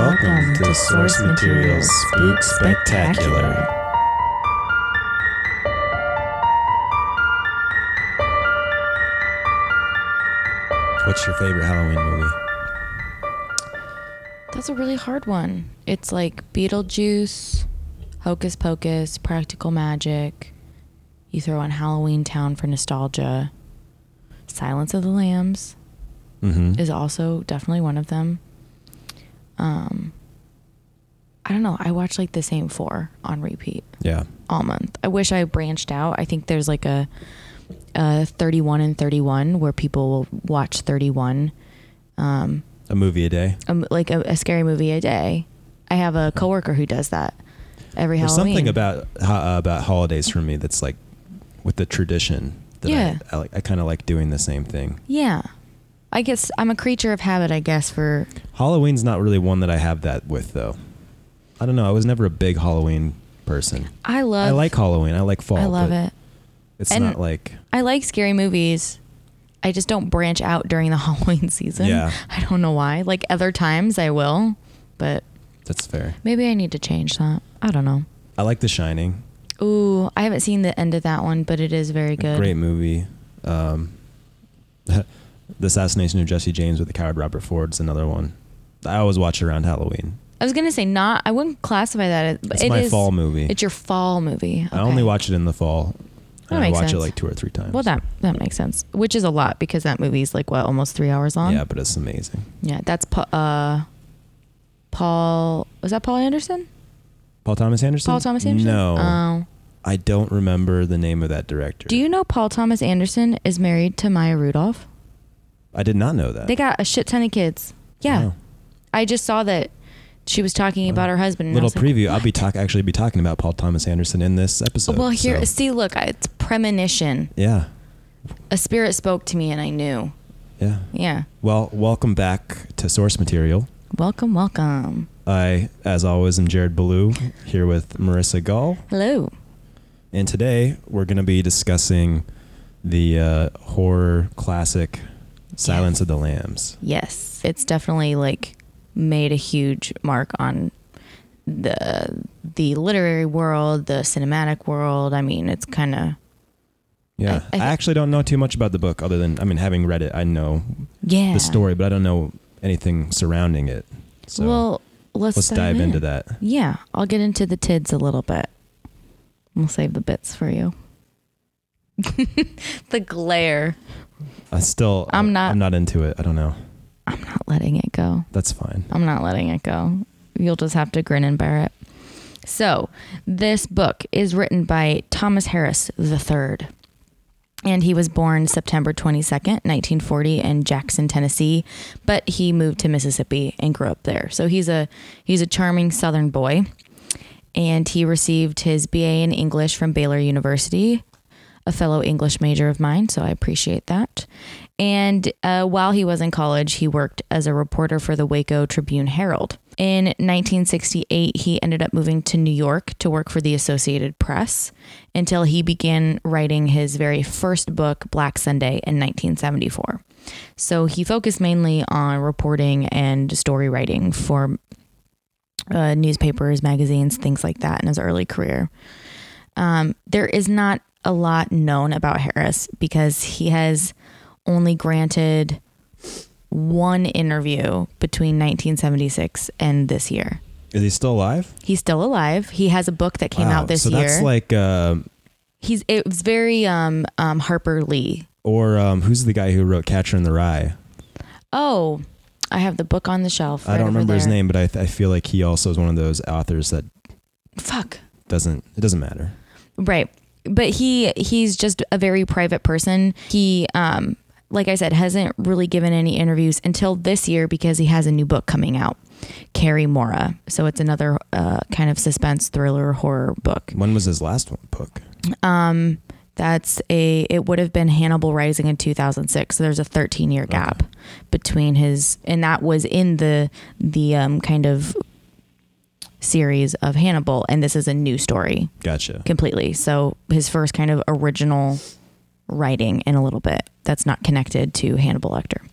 Welcome to the Source Materials Spook Spectacular. What's your favorite Halloween movie? That's a really hard one. It's like Beetlejuice, Hocus Pocus, Practical Magic. You throw on Halloween Town for nostalgia. Silence of the Lambs Mm-hmm. is also definitely one of them. Um, I don't know. I watch like the same four on repeat Yeah. all month. I wish I branched out. I think there's like a, a 31 and 31 where people will watch 31. Um, A movie a day. um, like a, a scary movie a day. I have a coworker who does that every holiday. There's Halloween. something about ho- about holidays for me that's like with the tradition. That Yeah. I, I, I kind of like doing the same thing. yeah. I guess I'm a creature of habit. I guess for Halloween's not really one that I have that with though. I don't know. I was never a big Halloween person. I love. I like Halloween. I like fall. I love it. It's And- not like I like scary movies. I just don't branch out during the Halloween season. Yeah. I don't know why. Like other times I will, but that's fair. maybe I need to change that. I don't know. I like The Shining. Ooh, I haven't seen the end of that one, but it is very good. Great movie. Um, the Assassination of Jesse James with the coward Robert Ford is another one. I always watch it around Halloween. I was gonna say not. I wouldn't classify that. as It's it my is- fall movie. It's your fall movie. I only watch it in the fall. That And I watch it like two or three times. Well, that that makes sense. Which is a lot because that movie's like what almost three hours long. yeah, but it's amazing. Yeah, that's uh, Paul. Was that Paul Anderson? Paul Thomas Anderson. Paul Thomas Anderson. No, Oh. I don't remember the name of that director. Do you know Paul Thomas Anderson is married to Maya Rudolph? I did not know that. They got a shit ton of kids. Yeah, Oh. I just saw that she was talking about her husband. and Little was like, preview. I'll be talk actually be talking about Paul Thomas Anderson in this episode. well, here, so- see, look, it's premonition. yeah, A spirit spoke to me, and I knew. yeah. Yeah. Well, welcome back to Source Material. Welcome, welcome. I, as always, am Jared Ballou here with Marissa Gall, Hello. and today we're going to be discussing the uh, horror classic Silence of the Lambs. Yes, it's definitely like made a huge mark on the the literary world, the cinematic world. I mean, it's kind of Yeah, I- I, I- actually don't know too much about the book, other than I mean, having read it, I know yeah. the story, but I don't know anything surrounding it. So well, let's let's dive in. into that. Yeah, I'll get into the tids a little bit. We'll save the bits for you. the glare. I still, I'm not- I'm not into it. I don't know. I'm not letting it go. That's fine. I'm not letting it go. You'll just have to grin and bear it. So, this book is written by Thomas Harris III. And he was born September 22nd, 1940 in Jackson, Tennessee, but he moved to Mississippi and grew up there. So he's a he's a charming southern boy. And he received his BA in English from Baylor University, a fellow English major of mine, so I appreciate that. And uh, while he was in college, he worked as a reporter for the Waco Tribune Herald. In 1968, he ended up moving to New York to work for the Associated Press until he began writing his very first book, Black Sunday, in 1974. So he focused mainly on reporting and story writing for uh, newspapers, magazines, things like that in his early career. Um, there is not a lot known about Harris because he has only granted one interview between 1976 and this year. Is he still alive? He's still alive. He has a book that came Wow, out this so year. that's like, uh, He's it was very um, um, Harper Lee. or um, who's the guy who wrote Catcher in the Rye? Oh, I have the book on the shelf. I right don't remember his name, but I, I feel like he also is one of those authors that Fuck. Doesn't. It doesn't matter. Right. But he he's just a very private person. He um like I said hasn't really given any interviews until this year because he has a new book coming out. Cari Mora. So it's another uh, kind of suspense thriller horror book. When was his last one book? Um that's a it would have been Hannibal Rising in 2006. So there's a 13 year gap between his and that was in the the um kind of series of Hannibal and this is a new story Gotcha. completely. So his first kind of original writing in a little bit that's not connected to Hannibal Lecter.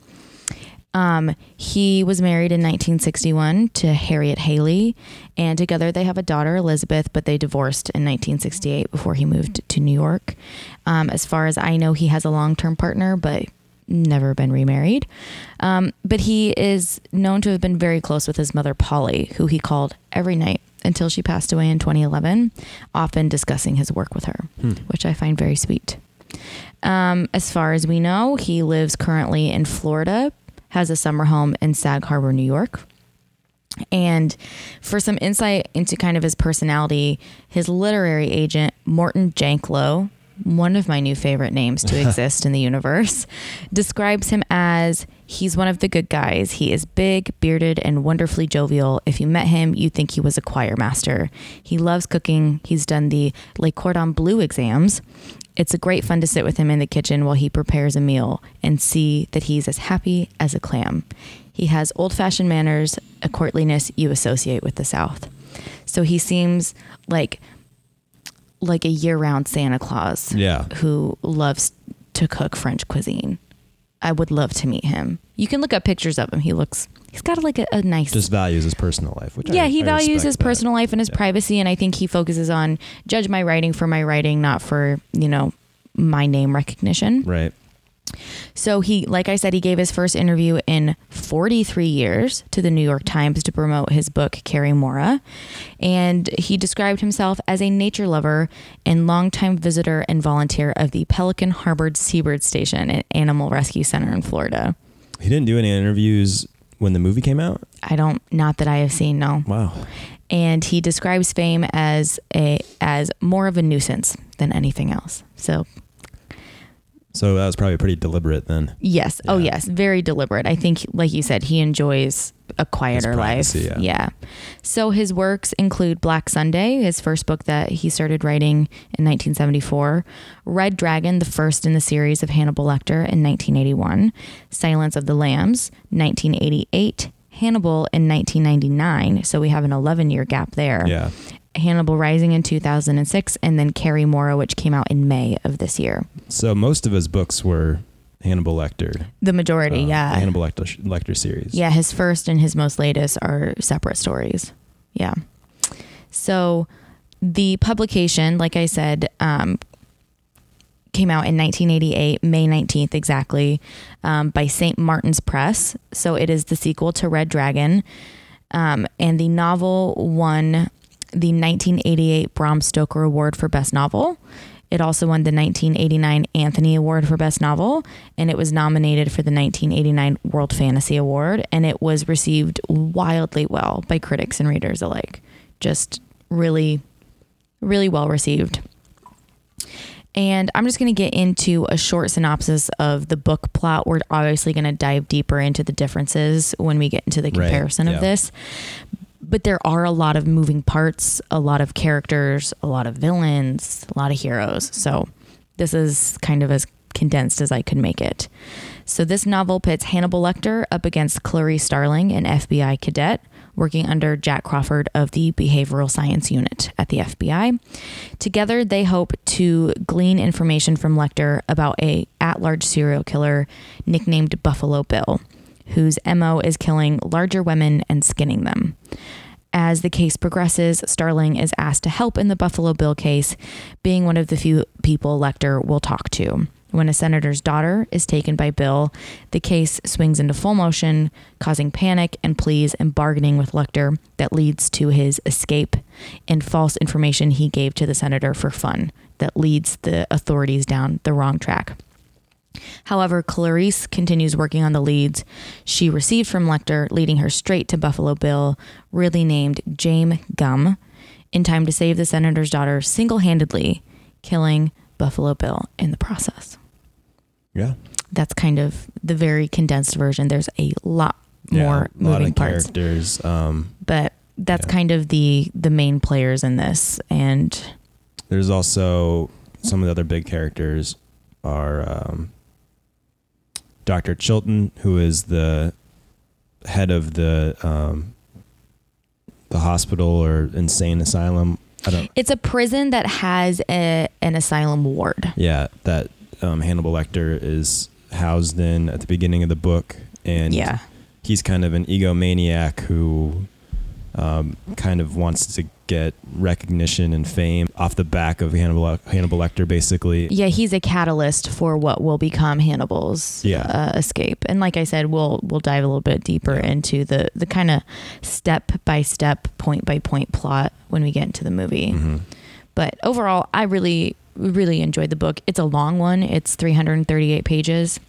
Um, he was married in 1961 to Harriet Haley, and together they have a daughter, Elizabeth, but they divorced in 1968 before he moved to New York. Um, as far as I know, he has a long term partner, but never been remarried. Um, but he is known to have been very close with his mother, Polly, who he called every night until she passed away in 2011, often discussing his work with her, Hmm. which I find very sweet. Um, as far as we know, he lives currently in Florida, has a summer home in Sag Harbor, New York. And for some insight into kind of his personality, his literary agent, Morton Janklow, one of my new favorite names to exist in the universe, describes him as he's one of the good guys. He is big, bearded, and wonderfully jovial. If you met him, you'd think he was a choir master. He loves cooking. He's done the Le Cordon Bleu exams. It's a great fun to sit with him in the kitchen while he prepares a meal and see that he's as happy as a clam. He has old fashioned manners, a courtliness you associate with the South. So he seems like like a year round Santa Claus Yeah. who loves to cook French cuisine. I would love to meet him. You can look up pictures of him. He looks he's got like a, a nice Just values his personal life. Which yeah, I, he I values his that. personal life and his Yeah. privacy, and I think he focuses on judge my writing for my writing, not for you know my name recognition. Right. So he, like I said, he gave his first interview in 43 years to the New York Times to promote his book Cari Mora, and he described himself as a nature lover and longtime visitor and volunteer of the Pelican Harbored Seabird Station at Animal Rescue Center in Florida. He didn't do any interviews when the movie came out. I don't, not that I have seen, no. Wow. and he describes fame as a as more of a nuisance than anything else. So So that was probably pretty deliberate then. yes, oh yes, very deliberate. I think, like you said, he enjoys a quieter life. privacy, yeah. So his works include Black Sunday, his first book that he started writing in 1974, Red Dragon, the first in the series of Hannibal Lecter in 1981, Silence of the Lambs, 1988. Hannibal in 1999, so we have an 11 year gap there. Yeah. Hannibal Rising in 2006, and then Cari Mora, which came out in May of this year. So most of his books were Hannibal Lecter. The majority, uh, yeah. the Hannibal Lecter, Lecter series. Yeah, his first and his most latest are separate stories. Yeah. So the publication, like I said, um, came out in 1988, May 19th exactly, um, by St. Martin's Press. So it is the sequel to Red Dragon. Um, and the novel won the 1988 Bram Stoker Award for Best Novel. It also won the 1989 Anthony Award for Best Novel, and it was nominated for the 1989 World Fantasy Award, and it was received wildly well by critics and readers alike. Just really, really well received. And I'm just going to get into a short synopsis of the book plot. We're obviously going to dive deeper into the differences when we get into the Right, comparison yeah. of this. But there are a lot of moving parts, a lot of characters, a lot of villains, a lot of heroes. So this is kind of as condensed as I could make it. So this novel pits Hannibal Lecter up against Clarice Starling, an FBI cadet working under Jack Crawford of the Behavioral Science Unit at the FBI. Together, they hope to glean information from Lecter about a at-large serial killer nicknamed Buffalo Bill, whose MO is killing larger women and skinning them. As the case progresses, Starling is asked to help in the Buffalo Bill case, being one of the few people Lecter will talk to. When a senator's daughter is taken by Bill, the case swings into full motion, causing panic and pleas and bargaining with Lecter that leads to his escape and false information he gave to the senator for fun that leads the authorities down the wrong track. However, Clarice continues working on the leads she received from Lecter, leading her straight to Buffalo Bill, really named James Gumb, in time to save the senator's daughter single handedly, killing Buffalo Bill in the process. Yeah. That's kind of the very condensed version. There's a lot Yeah, more a lot moving of parts, characters. Um, but that's Yeah. kind of the the main players in this. And there's also some of the other big characters are um, Dr. Chilton, who is the head of the um, the hospital or insane asylum. I don't. it's a prison that has a, an asylum ward. Yeah, that um, Hannibal Lecter is housed in at the beginning of the book, and Yeah. he's kind of an egomaniac who um, kind of wants to get recognition and fame off the back of Hannibal Hannibal Lecter, basically. Yeah, he's a catalyst for what will become Hannibal's Yeah. uh, escape. And like I said, we'll we'll dive a little bit deeper Yeah. into the the kind of step by step, point by point plot when we get into the movie. Mhm. But overall, I really really enjoyed the book. It's a long one. It's 338 pages.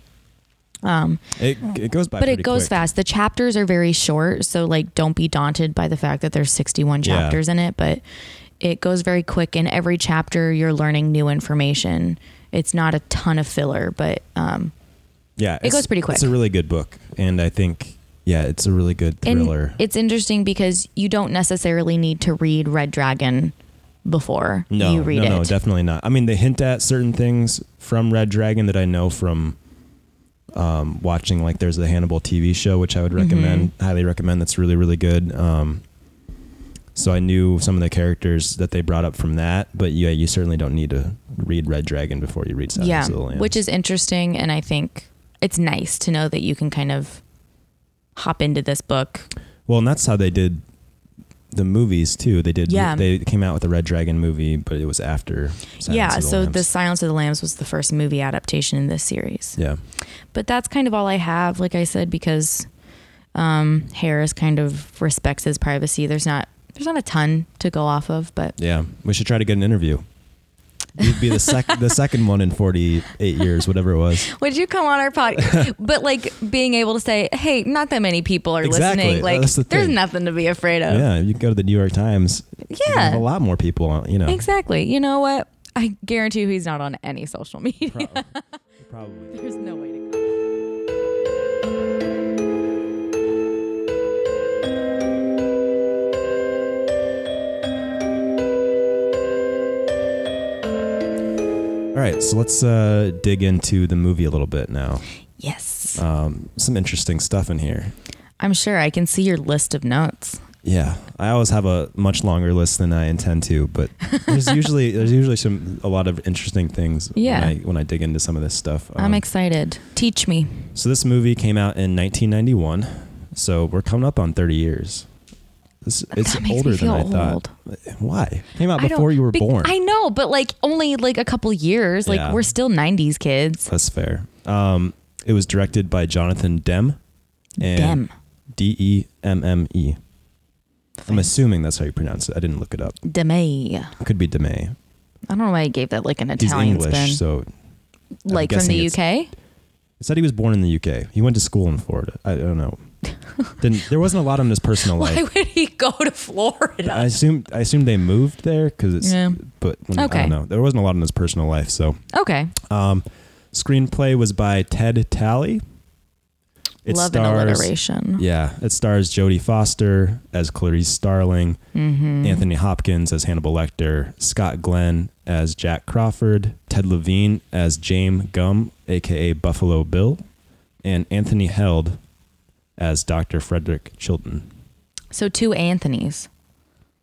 Um, It it goes by, but it goes quick. fast. The chapters are very short, so like don't be daunted by the fact that there's 61 Yeah. chapters in it, but it goes very quick in every chapter you're learning new information. It's not a ton of filler, but um Yeah, It goes pretty quick. It's a really good book, and I think yeah, it's a really good and thriller. it's interesting because you don't necessarily need to read Red Dragon before no, you read no, it. no, definitely not. I mean, they hint at certain things from Red Dragon that I know from um, watching. Like, there's the Hannibal TV show, which I would recommend, Mm-hmm. highly recommend. That's really, really good. Um, so I knew some of the characters that they brought up from that, but yeah, you certainly don't need to read Red Dragon before you read Silence yeah, of the Lambs. which is interesting and I think it's nice to know that you can kind of hop into this book well, and that's how they did the movies too. They did. Yeah. They came out with the Red Dragon movie, but it was after. Silence yeah, the so Lambs. the Silence of the Lambs was the first movie adaptation in this series. Yeah. But that's kind of all I have, like I said, because um, Harris kind of respects his privacy. There's not there's not a ton to go off of, but Yeah, we should try to get an interview. You'd be the second, the second one in forty eight years, whatever it was. would you come on our podcast? but like being able to say, hey, not that many people are Exactly. listening. Like the there's thing. nothing to be afraid of. Yeah, you go to the New York Times. Yeah. a lot more people. On, you know, Exactly. You know what? I guarantee you he's not on any social media. probably. There's no way to All right, so let's uh, dig into the movie a little bit now. Yes. Um, some interesting stuff in here. I'm sure I can see your list of notes. Yeah, I always have a much longer list than I intend to, but there's usually there's usually some a lot of interesting things Yeah. when I when I dig into some of this stuff. I'm Um, excited. Teach me. So this movie came out in 1991. So we're coming up on 30 years. This, it's older than I thought. old. Why? Came out before you were be- born. I know, but like only like a couple years. Like Yeah. we're still 90s kids. That's fair. Um, it was directed by Jonathan Demme. Dem. D E M M E. I'm assuming that's how you pronounce it. I didn't look it up. Deme. Could be Deme. I don't know why I gave that like an He's Italian English, spin. so like from the UK? it said he was born in the UK. He went to school in Florida. I don't know. Didn't, there wasn't a lot in his personal life. Why would he go to Florida? I assume I assume they moved there because it's. Yeah. But when, I don't know. There wasn't a lot in his personal life. So okay. um, screenplay was by Ted Tally. It Love stars, alliteration. Yeah, it stars Jodie Foster as Clarice Starling, Mm-hmm. Anthony Hopkins as Hannibal Lecter, Scott Glenn as Jack Crawford, Ted Levine as James Gumb, aka Buffalo Bill, and Anthony Heald as Dr. Frederick Chilton. So two Anthony's.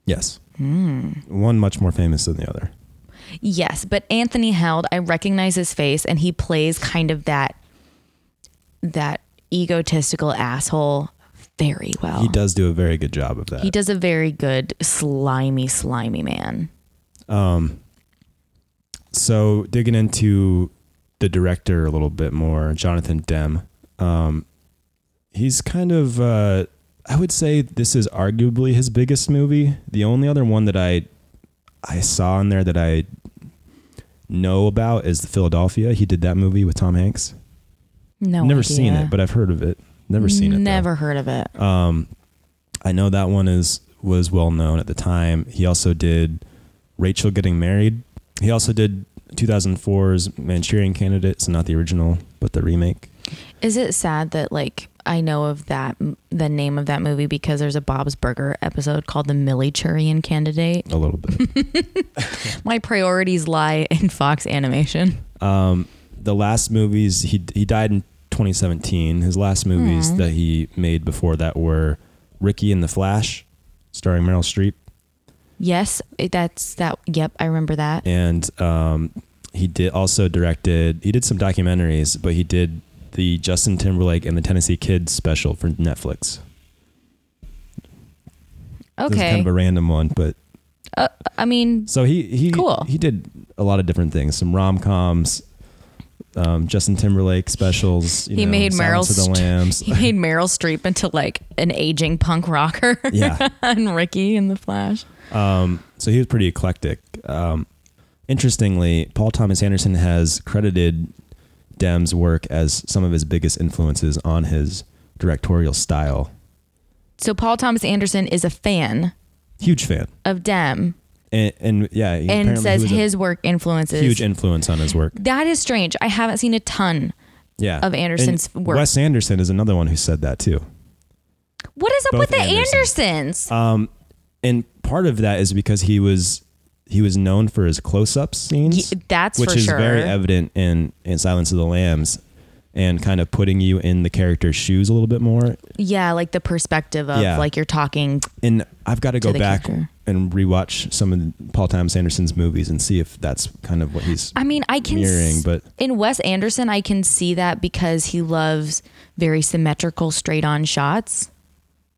Yes, Hmm. one much more famous than the other. Yes, but Anthony Heald, I recognize his face and he plays kind of that that egotistical asshole very well. He does do a very good job of that. He does a very good slimy slimy man. Um, so digging into the director a little bit more, Jonathan Demme. Um, he's kind of, uh, I would say this is arguably his biggest movie. The only other one that I, I saw in there that I know about is the Philadelphia. He did that movie with Tom Hanks. No, Never idea. seen it, but I've heard of it. Never seen it. though. Never heard of it. Um, I know that one is was well known at the time. He also did Rachel Getting Married. He also did 2004's Manchurian Candidate, so not the original, but the remake. Is it sad that like I know of that the name of that movie because there's a Bob's Burger episode called The Militarian Candidate. A little bit. My priorities lie in Fox Animation. um, the last movies he he died in 2017. His last movies Aw. that he made before that were Ricki and the Flash, starring Meryl Streep, Yes, that's that. Yep, I remember that. and um, he did also directed. He did some documentaries, but he did the Justin Timberlake and the Tennessee Kids special for Netflix. Okay. This is kind of a random one, but uh, I mean, so he he Cool. he did a lot of different things, some rom coms, um, Justin Timberlake specials. You He know, made Meryl Lambs. he made Meryl Streep into like an aging punk rocker. Yeah. and Ricki in the Flash. Um, so he was pretty eclectic. Um, interestingly, Paul Thomas Anderson has credited Dem's work as some of his biggest influences on his directorial style. So Paul Thomas Anderson is a fan Huge fan, of Dem and, and yeah, and says his work influences. huge influence on his work. that is strange. I haven't seen a ton. Yeah, Of Anderson's And work. Wes Anderson is another one who said that too. What is up Both with the Andersons. Andersons? Um, and part of that is because he was he was known for his close-up scenes, Ye- that's which is sure. very evident in in Silence of the Lambs, and kind of putting you in the character's shoes a little bit more. yeah, like the perspective of Yeah. like you're talking. And I've got to go back character. and rewatch some of Paul Thomas Anderson's movies and see if that's kind of what he's I mean, I can mirroring. s- But in Wes Anderson, I can see that because he loves very symmetrical, straight on shots.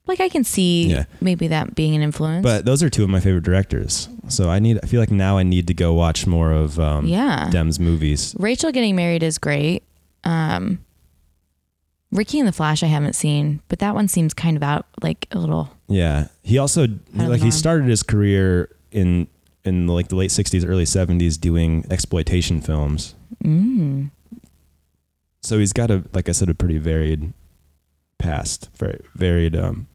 Like I can see Yeah. maybe that being an influence. but those are two of my favorite directors. So I need I feel like now I need to go watch more of um, yeah, Dem's movies. Rachel getting married is great. Um, Ricki and the Flash, I haven't seen, but that one seems kind of out like a little. Yeah, he also like he started his career in in like the late '60s, early '70s doing exploitation films. Mm. So he's got a like I said a pretty varied past, very varied um,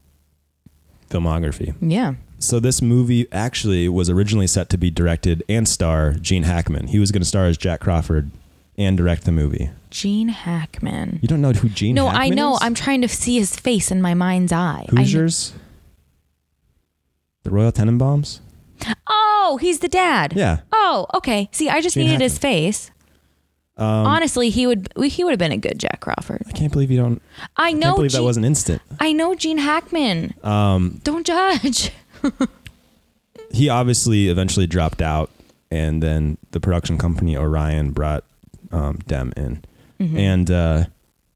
filmography. Yeah. So this movie actually was originally set to be directed and star Gene Hackman. He was going to star as Jack Crawford and direct the movie. Gene Hackman. You don't know who Gene? no, I know. is? I'm trying to see his face in my mind's eye. Hoosiers. kn- The Royal Tenenbaums. Oh, he's the dad. Yeah. Oh, okay. See, I just Gene needed his face. Um, Honestly, he would he would have been a good Jack Crawford. I can't believe you don't. I I know. can't believe Gene, that wasn't instant. I know Gene Hackman. Um, Don't judge. he obviously eventually dropped out, and then the production company Orion brought um, Dem in, Mm-hmm. and uh,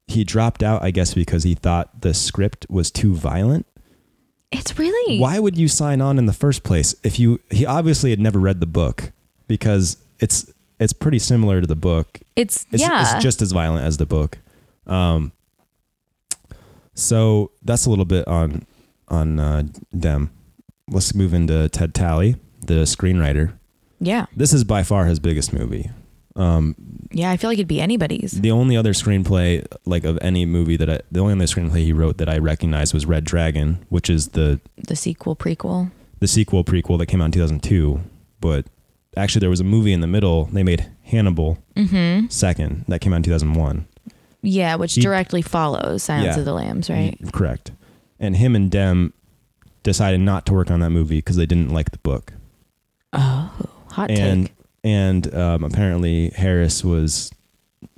he dropped out, I guess, because he thought the script was too violent. It's really Why would you sign on in the first place if you? He obviously had never read the book because it's it's pretty similar to the book. It's, It's, yeah. it's just as violent as the book. Um, so that's a little bit on on uh, Dem. Let's move into Ted Tally, the screenwriter. yeah. This is by far his biggest movie. Um, Yeah. I feel like it'd be anybody's. the only other screenplay, like of any movie that I, the only other screenplay he wrote that I recognize was Red Dragon, which is the The sequel, prequel. the sequel prequel that came out in 2002. But actually, there was a movie in the middle. They made Hannibal Mm-hmm. second that came out in 2001. Yeah, which He- directly follows Silence Yeah. of the Lambs, right? Y- Correct. And him and Dem decided not to work on that movie because they didn't like the book. Oh, hot and take. and um, apparently Harris was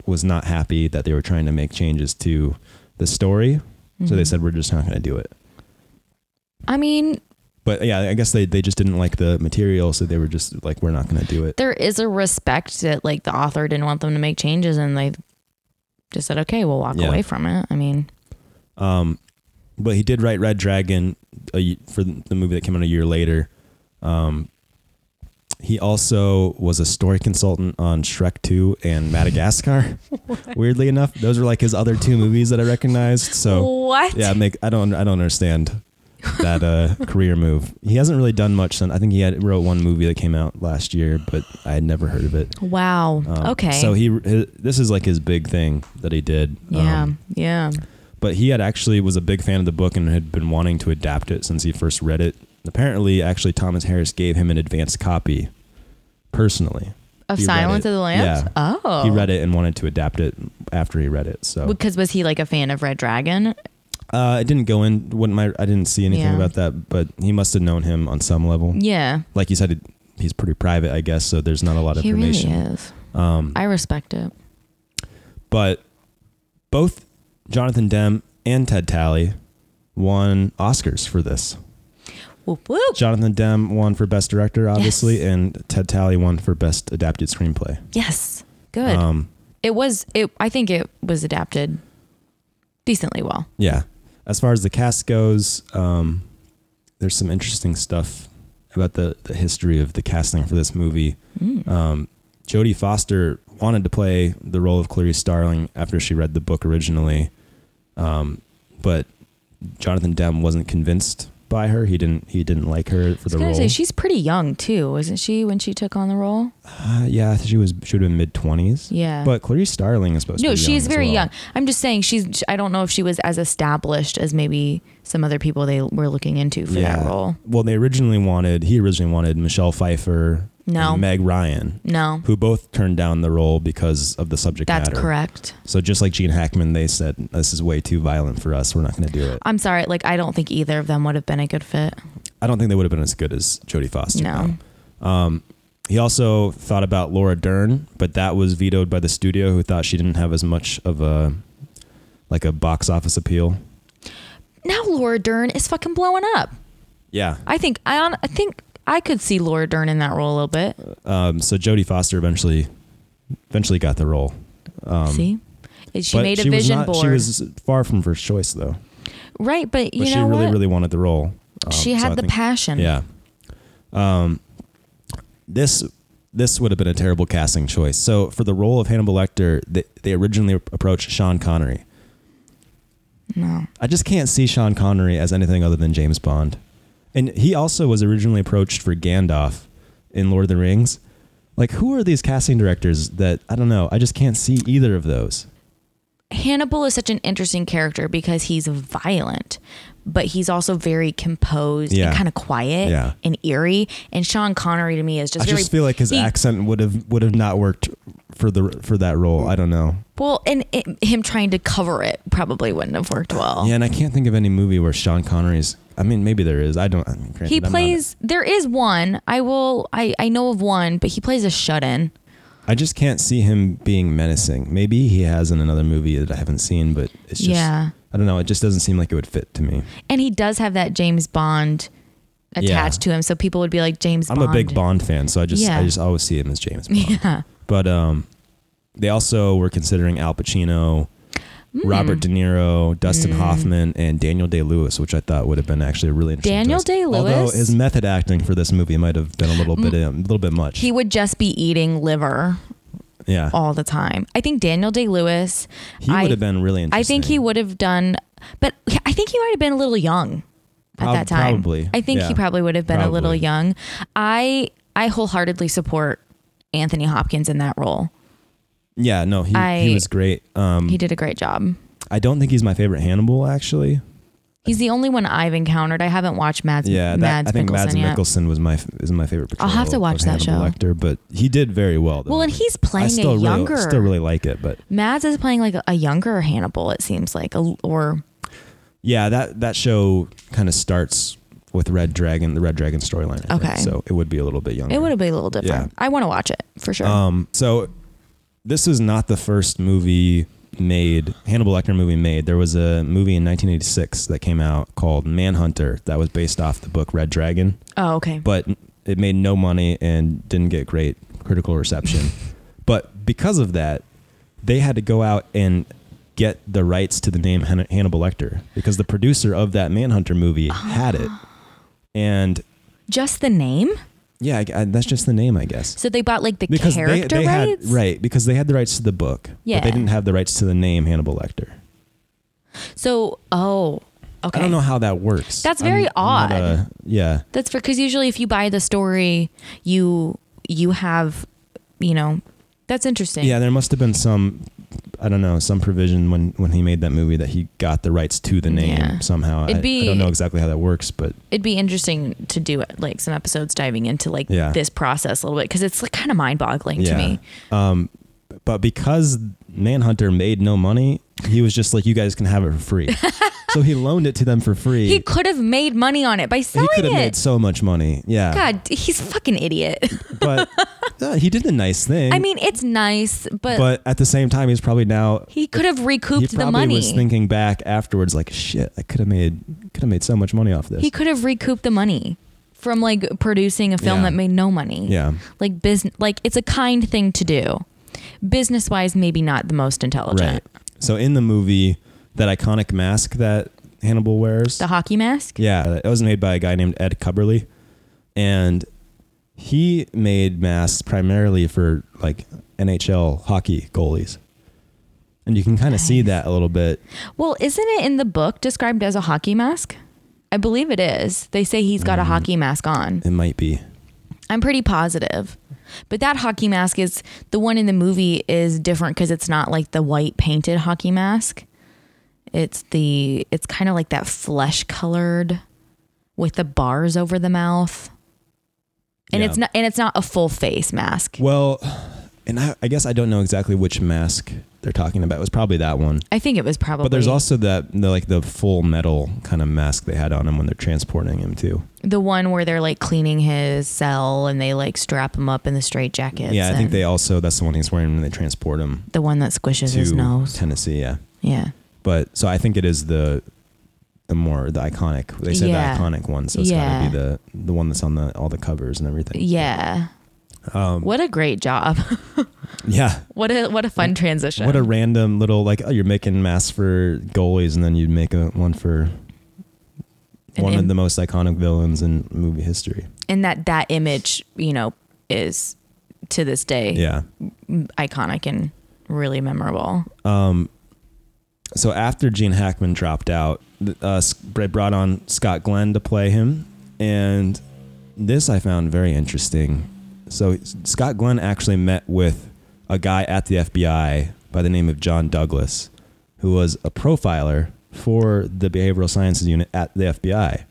was not happy that they were trying to make changes to the story. So they Mhm. said we're just not going to do it. I mean, But yeah, I guess they, they just didn't like the material, so they were just like, we're not going to do it. there is a respect that like the author didn't want them to make changes, and they just said, "Okay, we'll walk Yeah. away from it." I mean, Um, but he did write Red Dragon a, for the movie that came out a year later. Um, he also was a story consultant on Shrek 2 and Madagascar. Weirdly enough, those are like his other two movies that I recognized. So what? yeah, make I don't I don't understand that uh, career move. He hasn't really done much. Since, I think he had wrote one movie that came out last year, but I had never heard of it. Wow. Um, okay. So he his, this is like his big thing that he did. yeah, Um, yeah. but he had actually was a big fan of the book and had been wanting to adapt it since he first read it. Apparently, actually, Thomas Harris gave him an advanced copy personally. Of he Silence of the Lambs. Yeah. Oh, He read it and wanted to adapt it after he read it. So because was he like a fan of Red Dragon? Uh, it didn't go in. Wouldn't my I didn't see anything Yeah. about that, but he must have known him on some level. Yeah, Like you said, it, he's pretty private, I guess. So there's not a lot of he really information. is. Um, I respect it. but both Jonathan Demme and Ted Tally won Oscars for this. Whoop whoop. Jonathan Demme won for Best Director, obviously, and Ted Tally won for Best Adapted Screenplay. Yes. Good. Um, it was it. I think it was adapted decently well. Yeah. As far as the cast goes, um, there's some interesting stuff about the, the history of the casting for this movie. Um, Jodie Foster wanted to play the role of Clarice Starling after she read the book originally, um, but Jonathan Demme wasn't convinced by her. He didn't. He didn't like her for the role. say she's pretty young too, isn't she? When she took on the role, uh, yeah, I think she was. She would have been mid twenties. yeah. But Clarice Starling is supposed to be. no, she's young very well. young. I'm just saying she's. I don't know if she was as established as maybe some other people they were looking into for that role. Well, they originally wanted. He originally wanted Michelle Pfeiffer. No. Meg Ryan. No, who both turned down the role because of the subject that's matter. That's correct. So just like Gene Hackman, they said this is way too violent for us. We're not going to do it. I'm sorry. Like I don't think either of them would have been a good fit. I don't think they would have been as good as Jodie Foster. No. no. Um, he also thought about Laura Dern, but that was vetoed by the studio, who thought she didn't have as much of a like a box office appeal. Now Laura Dern is fucking blowing up. Yeah. I think I on. I think I could see Laura Dern in that role a little bit. Um, so Jodie Foster eventually eventually got the role. Um, see, she made a she was vision not- board. She was far from first choice though. right, but But you she really, what? really wanted the role. Um, she had I the think- passion. Yeah. Um, this this would have been a terrible casting choice. So for the role of Hannibal Lecter, they, they originally approached Sean Connery. No. I just can't see Sean Connery as anything other than James Bond. And he also was originally approached for Gandalf in Lord of the Rings. Like, who are these casting directors that I don't know? I just can't see either of those. Hannibal is such an interesting character because he's violent, but he's also very composed Yeah. and kind of quiet Yeah. and eerie. And Sean Connery to me is just I very just feel like his he- accent would have would have not worked for the for that role. I don't know. well, and it, him trying to cover it probably wouldn't have worked well. Yeah, and I can't think of any movie where Sean Connery's. I mean, maybe there is. I don't. I mean, granted, He I'm not- plays. There is one. I will. I I know of one, but he plays a shut-in. I just can't see him being menacing. Maybe he has in another movie that I haven't seen, but it's just. Yeah. I don't know. It just doesn't seem like it would fit to me. And he does have that James Bond attached to him, so people would be like James. I'm Bond. a big Bond fan, so I just Yeah. I just always see him as James Bond. Yeah. But um, they also were considering Al Pacino, Hmm. Robert De Niro, Dustin Hoffman, and Daniel Day Lewis, which I thought would have been actually a really interesting. Daniel. Day-Lewis? although his method acting for this movie might have been a little bit a little bit much. He would just be eating liver yeah, all the time. I think Daniel Day Lewis. he would have been really interesting. I think he would have done, but I think he might have been a little young at that time. probably, I think yeah. he probably would have been a little young. I I wholeheartedly support Anthony Hopkins in that role. Yeah, no, he, I- he was great. Um, He did a great job. I don't think he's my favorite Hannibal, actually. He's the only one I've encountered. I haven't watched Mads. Yeah, that, Mads I think Mikkelsen Mads yet. Mikkelsen was my f- is my favorite. I'll have to watch of that Hannibal show. Lecter, but he did very well. Though. Well, and he's I playing still a really, younger. still really like it, but Mads is playing like a, a younger Hannibal. It seems like, a, or yeah, that that show kind of starts with Red Dragon, the Red Dragon storyline. I think, Okay. so it would be a little bit younger. it would have been a little different. Yeah. I want to watch it for sure. Um, so this is not the first movie made Hannibal Lecter movie made. There was a movie in 1986 that came out called Manhunter that was based off the book Red Dragon. oh, okay. but it made no money and didn't get great critical reception. but because of that, they had to go out and get the rights to the name Han- Hannibal Lecter because the producer of that Manhunter movie had it. Ah. And Just the name. Yeah, I, I, that's just the name, I guess. So they bought like the Because character they rights. had right because they had the rights to the book, Yeah. but they didn't have the rights to the name Hannibal Lecter. So oh, okay. I don't know how that works. That's very not odd. a- yeah, That's for because usually if you buy the story, you you have, you know, that's interesting. Yeah, there must have been some, I don't know, some provision when when he made that movie that he got the rights to the name Yeah. somehow. I, It'd I be- don't know exactly how that works, but It'd be interesting to do it like some episodes diving into like Yeah. this process a little bit because it's like kind of mind boggling yeah. to me. Um, but because Manhunter made no money, he was just like, "You guys can have it for free." so he loaned it to them for free. He could have made money on it by selling He selling could have made so much money. Yeah, God, he's a fucking idiot. but uh, he did the nice thing. I mean, it's nice, but, but at the same time, he's probably now he could have he recouped probably the money. was thinking back afterwards, like, "Shit, I could have made could have made so much money off this." he could have recouped the money from like producing a film Yeah. that made no money. yeah. Like business like it's a kind thing to do. business wise, maybe not the most intelligent. Right. So in the movie, that iconic mask that Hannibal wears. The hockey mask. Yeah, it was made by a guy named Ed Cubberley, and he made masks primarily for like NHL hockey goalies. And you can kind of see that a little bit. Well, isn't it in the book described as a hockey mask? I believe it is. They say he's got a mm-hmm. hockey mask on. It might be. I'm pretty positive. But that hockey mask is the one in the movie is different because it's not like the white painted hockey mask. It's the it's kind of like that flesh colored with the bars over the mouth. And Yeah. it's not and it's not a full face mask. Well, and I, I guess I don't know exactly which mask they're talking about. It was probably that one. I think it was probably But there's also that the, like the full metal kind of mask they had on him when they're transporting him too. the one where they're like cleaning his cell and they like strap him up in the straight jackets. yeah, I think they also that's the one he's wearing when they transport him the one that squishes his nose. Tennessee. Yeah. Yeah. but so I think it is the the more the iconic. They said Yeah. the iconic one, so it's Yeah. got to be the the one that's on the all the covers and everything. Yeah. Um, What a great job. yeah. what a what a fun transition. What a random little like oh you're making masks for goalies and then you'd make a one for An one im- of the most iconic villains in movie history. and that that image, you know, is to this day Yeah. iconic and really memorable. Um, so after Gene Hackman dropped out, uh, S- brought on Scott Glenn to play him, and this I found very interesting. So Scott Glenn actually met with a guy at the FBI by the name of John Douglas, who was a profiler for the behavioral sciences unit at the FBI.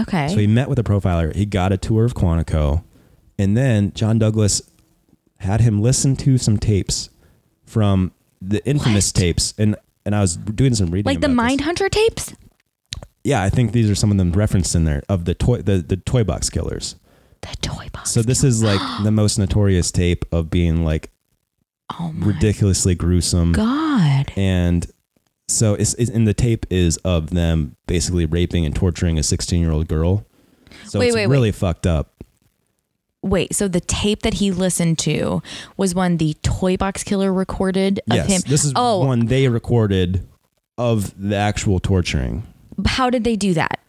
Okay. So he met with a profiler. He got a tour of Quantico, and then John Douglas had him listen to some tapes from the infamous What? tapes. And and I was doing some reading, like the. Mindhunter tapes? Yeah, I think these are some of them referenced in there of the toy the, the toy box killers. The toy box. So this is like the most notorious tape of being like oh ridiculously gruesome. god. And so it's, it's in the tape is of them basically raping and torturing a 16 year old girl. So Wait, it's wait, wait. really fucked up. Wait, so the tape that he listened to was when the toy box killer recorded of yes, him. this is oh, one they recorded of the actual torturing. How did they do that?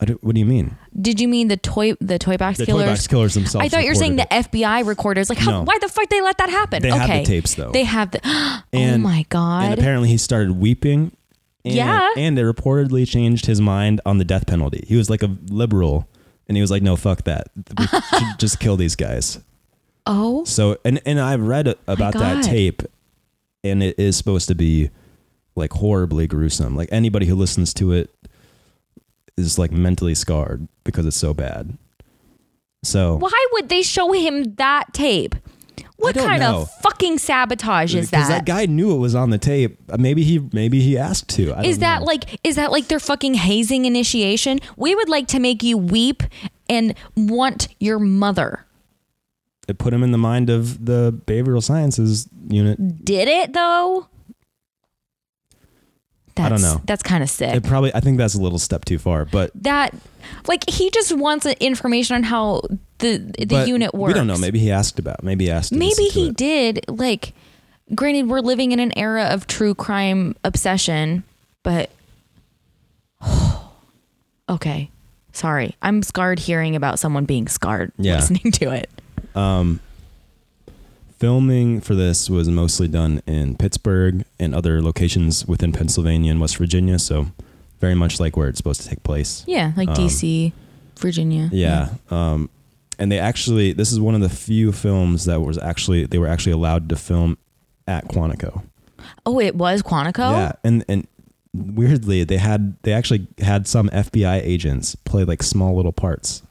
I don't- what do you mean? Did you mean the toy the toy box The killers? toy box killers themselves. I thought you were saying the FBI recorders. Like, how, No. why the fuck they let that happen? They okay, have the tapes though. They have the. oh my god! and apparently he started weeping. And, Yeah. and it reportedly changed his mind on the death penalty. He was like a liberal, and he was like, "No, fuck that. We should just kill these guys." oh, So, and and I've read about that tape, and it is supposed to be like horribly gruesome. Like anybody who listens to it is like mentally scarred because it's so bad. So why would they show him that tape? What kind know. of fucking sabotage is because that? that guy knew it was on the tape. Uh, Maybe he maybe he asked to. I Is that know. like is that like their fucking hazing initiation? We would like to make you weep and want your mother. it put him in the mind of the behavioral sciences unit? Did it though? That's, I don't know. That's kind of sick. It probably I think that's a little step too far, but that like he just wants information on how the the unit works. We don't know. Maybe he asked about. Maybe he asked. Maybe he did. Like, granted, we're living in an era of true crime obsession, but okay. Sorry, I'm scarred hearing about someone being scarred Yeah. listening to it. Um, filming for this was mostly done in Pittsburgh and other locations within Pennsylvania and West Virginia. So very much like where it's supposed to take place. Yeah, like Um, DC, Virginia. Yeah. Um, and they actually this is one of the few films that was actually they were actually allowed to film at Quantico. Oh, it was Quantico. Yeah, and and weirdly they had they actually had some FBI agents play like small little parts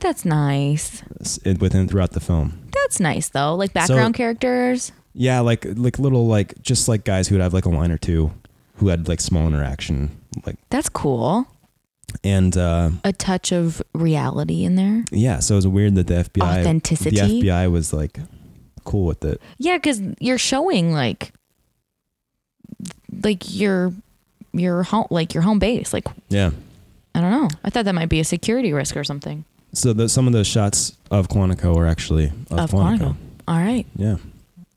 That's nice. within throughout the film. That's nice though. Like background characters. Yeah, like like little like just like guys who would have like a line or two who had like small interaction like That's cool. and uh A touch of reality in there. yeah, so it was weird that the FBI Authenticity. the FBI was like cool with it. Yeah, because you're showing like, like your your home, like your home base. Like Yeah. I don't know. I thought that might be a security risk or something. So the, some of those shots of Quantico are actually of, Of Quantico. Quantico. All right. Yeah.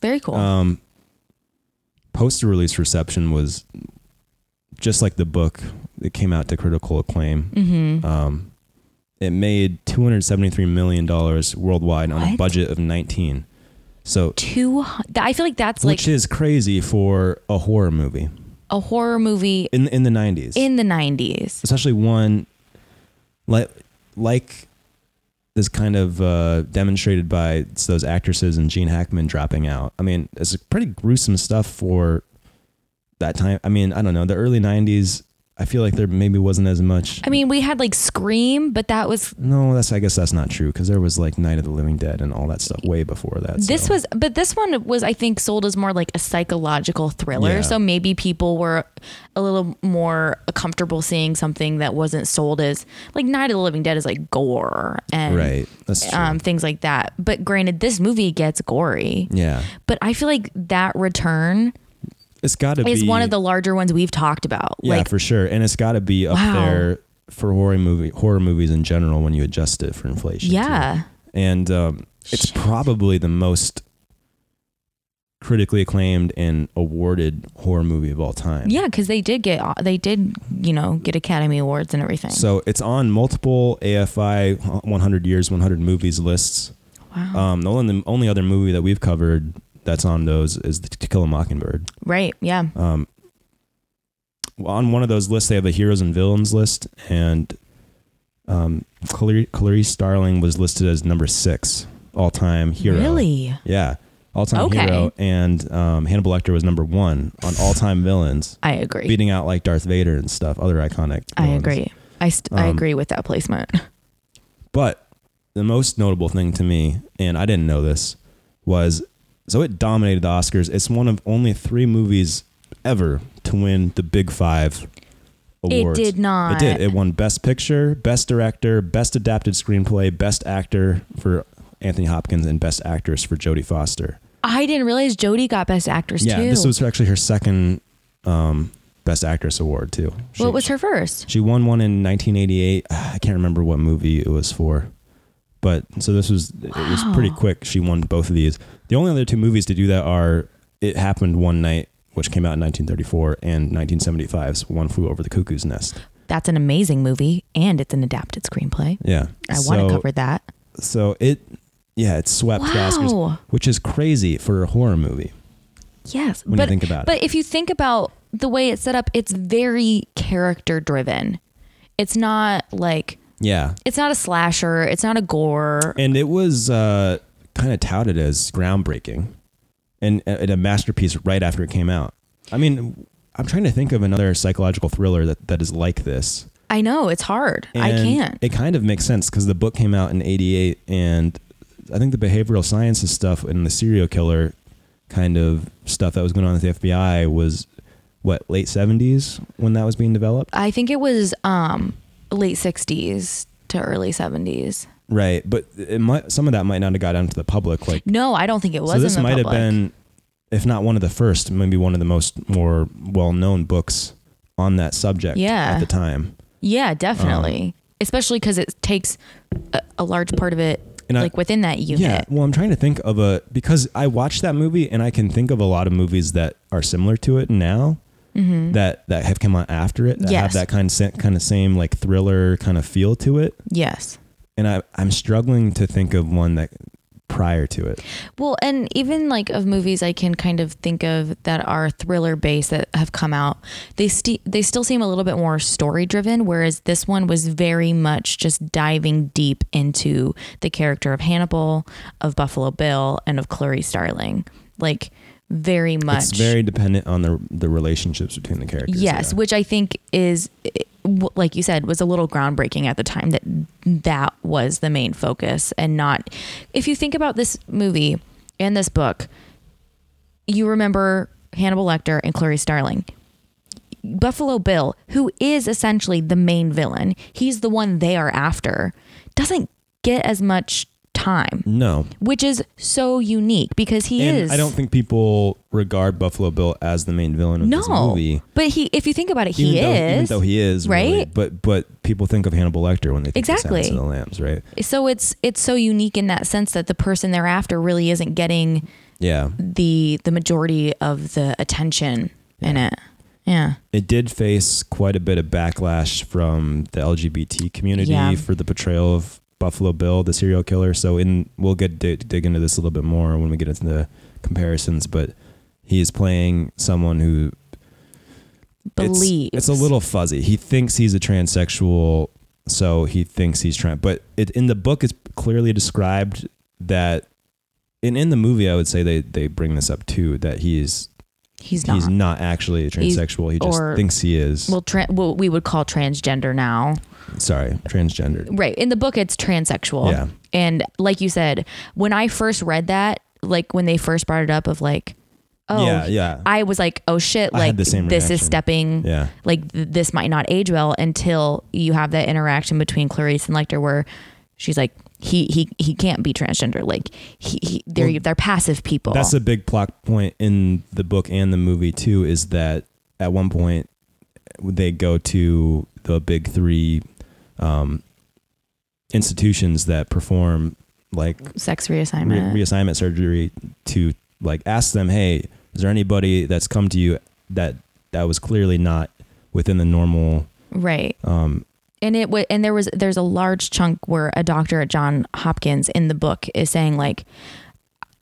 Very cool. Um, poster release reception was just like the book. It came out to critical acclaim. mm-hmm. Um, it made two hundred seventy three million dollars worldwide on a budget of nineteen. So, Two. I feel like that's like which is crazy for a horror movie a horror movie in in the nineties, in the 90s. especially one like like is kind of uh, demonstrated by those actresses and Gene Hackman dropping out. I mean, it's pretty gruesome stuff for that time. I mean, I don't know. The early '90s, I feel like there maybe wasn't as much. I mean, we had like Scream, but that was No, that's I guess that's not true because there was like Night of the Living Dead and all that stuff way before that. this so. was but this one was I think sold as more like a psychological thriller. Yeah. So maybe people were a little more comfortable seeing something that wasn't sold as like Night of the Living Dead is like gore and right. That's true. um, things like that. But granted, this movie gets gory. yeah, But I feel like that return it's got to be is one of the larger ones we've talked about. yeah like for sure, and it's got to be up Wow. there for horror movie horror movies in general when you adjust it for inflation. too. yeah. and um, it's probably the most critically acclaimed and awarded horror movie of all time. Yeah, because they did get they did you know get Academy Awards and everything. So it's on multiple AFI 100 years, 100 movies lists. wow. Um, the only the only other movie that we've covered that's on those is the To Kill a Mockingbird. right. Yeah. Um, on one of those lists, they have a heroes and villains list, and um, Clarice, Clarice Starling was listed as number six all time hero. Really. Yeah, all time Okay. hero, and um, Hannibal Lecter was number one on all time villains, I agree. beating out like Darth Vader and stuff, other iconic. I villains. agree. I st- I Um, agree with that placement. But the most notable thing to me, and I didn't know this, was so it dominated the Oscars. It's one of only three movies ever to win the Big Five awards. It did not. It did. It won Best Picture, Best Director, Best Adapted Screenplay, Best Actor for Anthony Hopkins, and Best Actress for Jodie Foster. I didn't realize Jodie got Best Actress yeah, too. this was actually her second um, Best Actress award too. She, what was her first? She won one in 1988. I can't remember what movie it was for, but so this was it was pretty quick. She won both of these. The only other two movies to do that are "It Happened One Night," which came out in 1934, and 1975's "One Flew Over the Cuckoo's Nest." That's an amazing movie, and it's an adapted screenplay. Yeah, I want to cover that. So it, yeah, it swept the Oscars, which is crazy for a horror movie Yes, when but you think about but it. if you think about the way it's set up, it's very character driven. It's not like Yeah, it's not a slasher. It's not a gore. and it was uh, kind of touted as groundbreaking and, and a masterpiece right after it came out. I mean, I'm trying to think of another psychological thriller that, that is like this. I know it's hard. I can't. It kind of makes sense because the book came out in '88, and I think the behavioral sciences stuff and the serial killer kind of stuff that was going on at the FBI was what late '70s when that was being developed. I think it was um late sixties to early seventies. Right, but it might some of that might not have got out to the public. Like, No, I don't think it was. so this might have been, if not one of the first, maybe one of the most more well-known books on that subject Yeah. at the time. Yeah, definitely. Um, Especially because it takes a, a large part of it, And I- like within that unit. Yeah, well, I'm trying to think of a because I watched that movie and I can think of a lot of movies that are similar to it now that that have come out after it that have Mm-hmm. That kind of kind of same like thriller kind of feel to it, Yes. And I I'm struggling to think of one that prior to it. Well, and even like of movies I can kind of think of that are thriller based that have come out, they st- they still seem a little bit more story driven, whereas this one was very much just diving deep into the character of Hannibal, of Buffalo Bill, and of Clarice Starling. Like very much It's very dependent on the the relationships between the characters. Yes, yeah. which I think is, like you said, was a little groundbreaking at the time that that was the main focus and not. If you think about this movie and this book, you remember Hannibal Lecter and Clarice Starling. Buffalo Bill, who is essentially the main villain, he's the one they are after, doesn't get as much time, no, which is so unique because he and is. I don't think people regard Buffalo Bill as the main villain of this no, movie. but he. If you think about it, he even though, is. even though he is really, right? but but people think of Hannibal Lecter when they think Exactly. of Silence of the Lambs, right? so it's it's so unique in that sense that the person they're after really isn't getting Yeah. the the majority of the attention in it. Yeah. It did face quite a bit of backlash from the LGBT community Yeah. for the portrayal of Buffalo Bill, the serial killer. So in we'll get dig, dig into this a little bit more when we get into the comparisons, but he is playing someone who it's- Believes. It's, a little fuzzy. He thinks he's a transsexual, so he thinks he's trans. But it, in the book, it's clearly described that, and in the movie, I would say they they bring this up too that he's he's not. he's not actually a transsexual. he just or- thinks he is. well, tra- what we would call transgender now. Sorry, transgendered. Right. In the book, it's transsexual. Yeah. And like you said, when I first read that, like when they first brought it up of like, oh, yeah, yeah, I was like, oh shit, I like had the same this is reaction. stepping, yeah. like th- this might not age well until you have that interaction between Clarice and Lecter where she's like, he he he can't be transgender. Like he, he they're Well, they're passive people. That's a big plot point in the book and the movie too. Is that at one point they go to the big three um, institutions that perform like sex re- reassignment. reassignment surgery to like ask them, hey, is there anybody that's come to you that that was clearly not within the normal? right. Um, and it w- and there was there's a large chunk where a doctor at John Hopkins in the book is saying like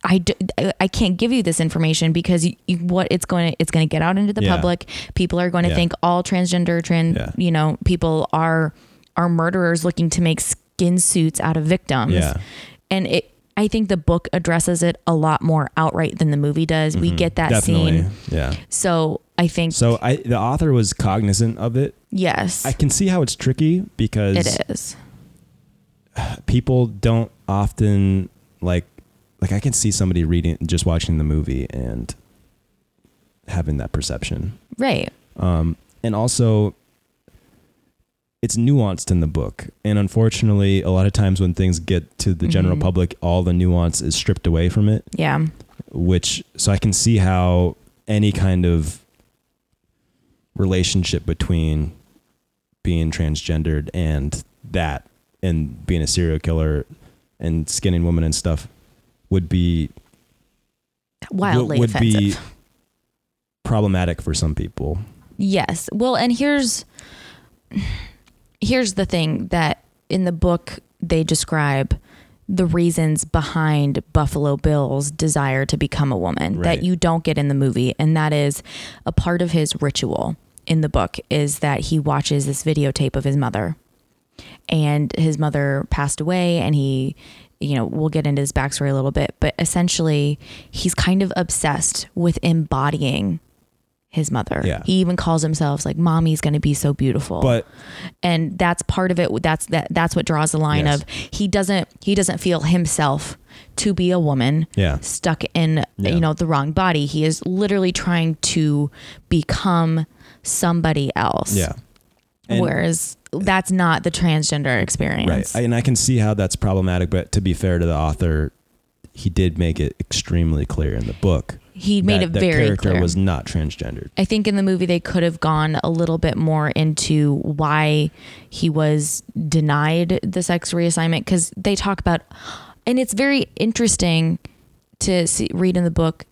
I, d- I can't give you this information because you, you, what it's going to it's going to get out into the Yeah. public. People are going to Yeah. think all transgender trans Yeah. you know people are are murderers looking to make skin suits out of victims. yeah, And it I think the book addresses it a lot more outright than the movie does. We Mhm. get that definitely, scene. Yeah. So I think So I the author was cognizant of it. yes, I can see how it's tricky because it is. people don't often like like I can see somebody reading just watching the movie and having that perception. Right. Um and also it's nuanced in the book. And unfortunately, a lot of times when things get to the general Mhm. public, all the nuance is stripped away from it, Yeah. which so I can see how any kind of relationship between being transgendered and that and being a serial killer and skinning women and stuff would be Wildly would offensive. be problematic for some people. Yes. Well, and here's here's the thing that in the book they describe the reasons behind Buffalo Bill's desire to become a woman Right. that you don't get in the movie and that is a part of his ritual in the book is that he watches this videotape of his mother and his mother passed away and he you know we'll get into his backstory a little bit but essentially he's kind of obsessed with embodying his mother Yeah. he even calls himself like mommy's going to be so beautiful But and that's part of it that's that that's what draws the line Yes. of he doesn't he doesn't feel himself to be a woman yeah, stuck in Yeah. you know the wrong body he is literally trying to become somebody else yeah. And- whereas that's not the transgender experience Right. I, and I can see how that's problematic, but to be fair to the author, he did make it extremely clear in the book. He made it the very character clear was not transgendered. I think in the movie they could have gone a little bit more into why he was denied the sex reassignment because they talk about, and it's very interesting to see, read in the book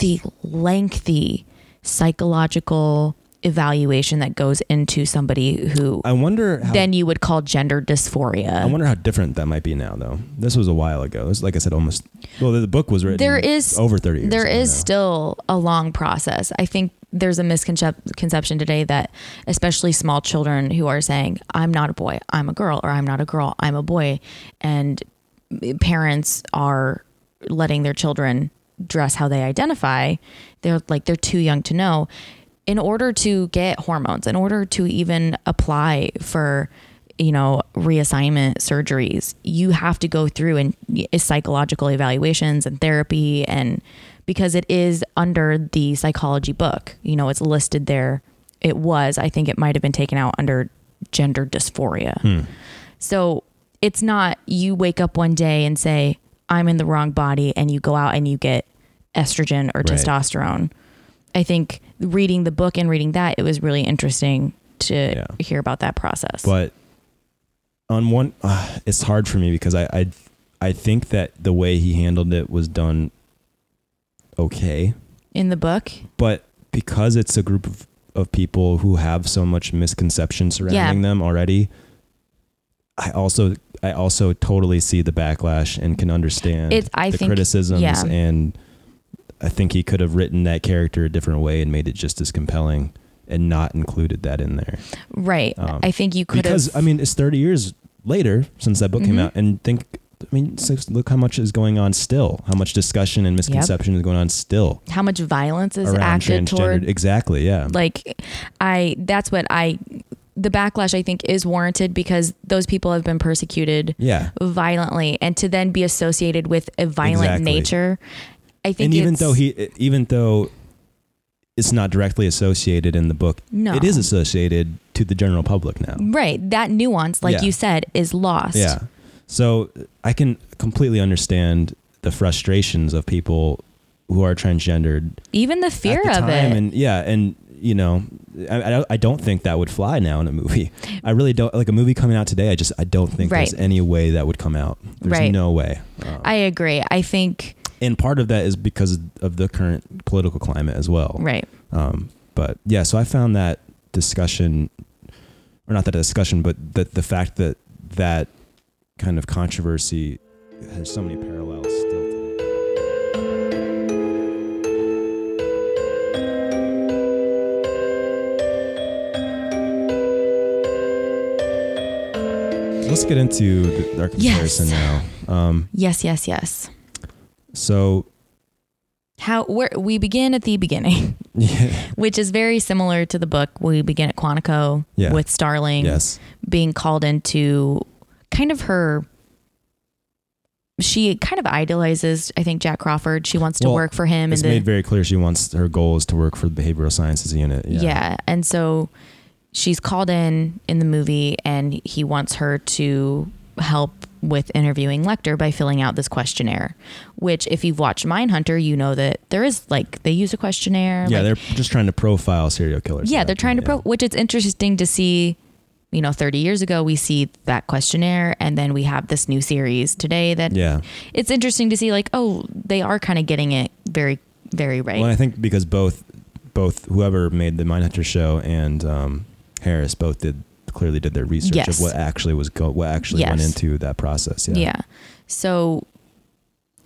the lengthy psychological evaluation that goes into somebody who I wonder how then you would call gender dysphoria. I wonder how different that might be now though. This was a while ago. It's like I said, almost well the, book was written There is- over 30 years There is now. still a long process. I think there's a misconception today that especially small children who are saying I'm not a boy, I'm a girl or I'm not a girl, I'm a boy and parents are letting their children dress how they identify. They're like they're too young to know in order to get hormones, in order to even apply for you know reassignment surgeries you have to go through and psychological evaluations and therapy and because it is under the psychology book you know it's listed there it was i think it might have been taken out under gender dysphoria Hmm. so it's not you wake up one day and say i'm in the wrong body and you go out and you get estrogen or Right. testosterone i think reading the book and reading that it was really interesting to Yeah. hear about that process But on one, uh, it's hard for me because I, I, I think that the way he handled it was done okay. in the book. But because it's a group of, of people who have so much misconception surrounding them already, I also I also totally see the backlash and can understand It's- I the think- criticisms yeah. and I think he could have written that character a different way and made it just as compelling and not included that in there. Right. Um, I think you could because have. I mean it's 30 years later since that book came Mhm. out and think I mean look how much is going on still how much discussion and misconception is going on still how much violence is acted toward exactly yeah like i that's what i the backlash i think is warranted because those people have been persecuted yeah violently and to then be associated with a violent Exactly. nature i think and even though he even though it's not directly associated in the book No. it is associated to the general public now. Right. That nuance like Yeah. you said is lost. Yeah. So i can completely understand the frustrations of people who are transgendered even the fear at the of time it. and yeah and you know I, I don't- I don't think that would fly now in a movie. I really don't like a movie coming out today i just i don't think Right. there's any way that would come out. There's Right. no way. Um, i agree. I think and part of that is because of the current political climate as well. Right. Um, but yeah so i found that discussion or not that discussion but the, the fact that that kind of controversy has so many parallels still today let's get into the, our Yes. comparison now. Um, yes yes yes so how where we begin at the beginning yeah, which is very similar to the book. We begin at quantico Yeah. with starling yes. being called into kind of her she kind of idolizes i think jack crawford. She wants to Well, work for him it's and the, made very clear she wants her goal is to work for the behavioral sciences unit. Yeah. and so she's called in in the movie and he wants her to help with interviewing lecter by filling out this questionnaire which if you've watched mindhunter you know that there is like they use a questionnaire Yeah, like- they're just trying to profile serial killers. yeah they're trying to pro which it's interesting to see you know 30 years ago we see that questionnaire and then we have this new series today that Yeah. it's interesting to see like oh they are kind of getting it very very right Well, I think because both both whoever made the Mindhunter show and um, Harris both did clearly did their research Yes. of what actually was go what actually went into that process. Yeah. yeah. so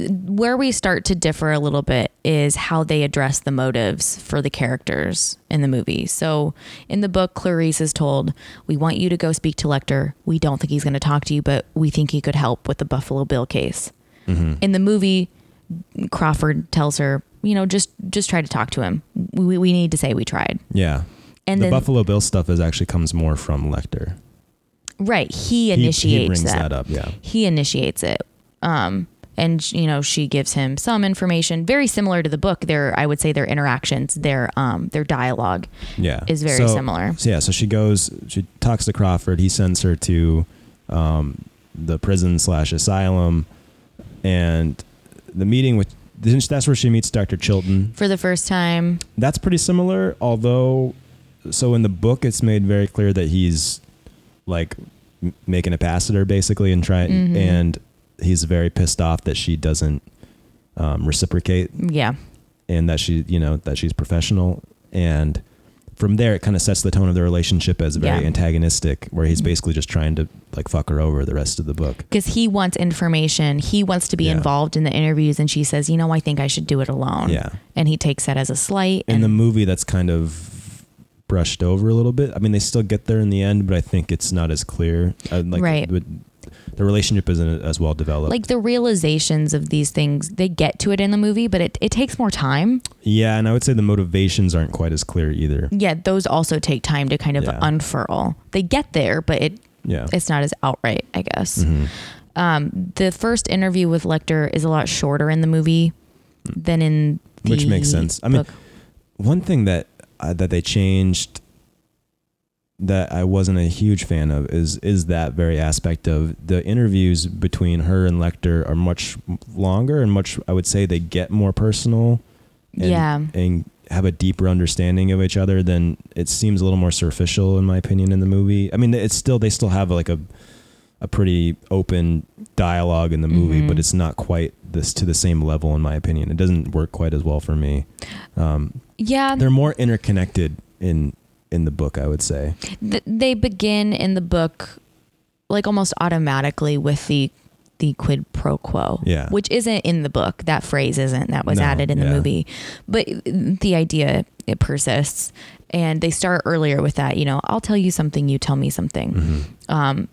where we start to differ a little bit is how they address the motives for the characters in the movie so in the book clarice is told we want you to go speak to lecter we don't think he's going to talk to you but we think he could help with the buffalo bill case hmm in the movie crawford tells her you know just just try to talk to him we, we need to say we tried Yeah. And the then Buffalo Bill stuff is actually comes more from Lecter. right he He- initiates he, brings that. that. up. Yeah. he initiates it um and you know she gives him some information very similar to the book their i would say their interactions their um their dialogue Yeah. is very So- similar So yeah, so she goes, she talks to Crawford. He sends her to um, the prison slash asylum, and the meeting with that's where she meets Dr. Chilton. for the first time That's pretty similar, although so in the book it's made very clear that he's like m- making a pass at her basically and try Mhm. and he's very pissed off that she doesn't um, reciprocate yeah and that she you know that she's professional and from there it kind of sets the tone of the relationship as very Yeah. antagonistic where he's Mhm. basically just trying to like fuck her over the rest of the book because he wants information he wants to be Yeah. involved in the interviews and she says you know i think i should do it alone yeah and he takes that as a slight in and the movie that's kind of brushed over a little bit i mean they still get there in the end but i think it's not as clear uh, like Right. the, the relationship isn't as well developed like the realizations of these things they get to it in the movie but it, it takes more time yeah and i would say the motivations aren't quite as clear either yeah those also take time to kind of Yeah. unfurl they get there but it yeah it's not as outright i guess Mhm. um, the first interview with lecter is a lot shorter in the movie than in the Which makes sense. I mean, book. one thing that that they changed that I wasn't a huge fan of is is that very aspect of the interviews between her and Lecter are much longer and much I would say they get more personal and, yeah and have a deeper understanding of each other than it seems a little more superficial in my opinion in the movie. I mean it's still they still have like a a pretty open dialogue in the movie, Mhm. but it's not quite this to the same level in my opinion. It doesn't work quite as well for me. Um, Yeah, they're more interconnected in in the book, I would say. th- they begin in the book like almost automatically with the the quid pro quo Yeah. which isn't in the book that phrase isn't that was No, added in the movie but the idea it persists and they start earlier with that you know i'll tell you something you tell me something Mhm. um,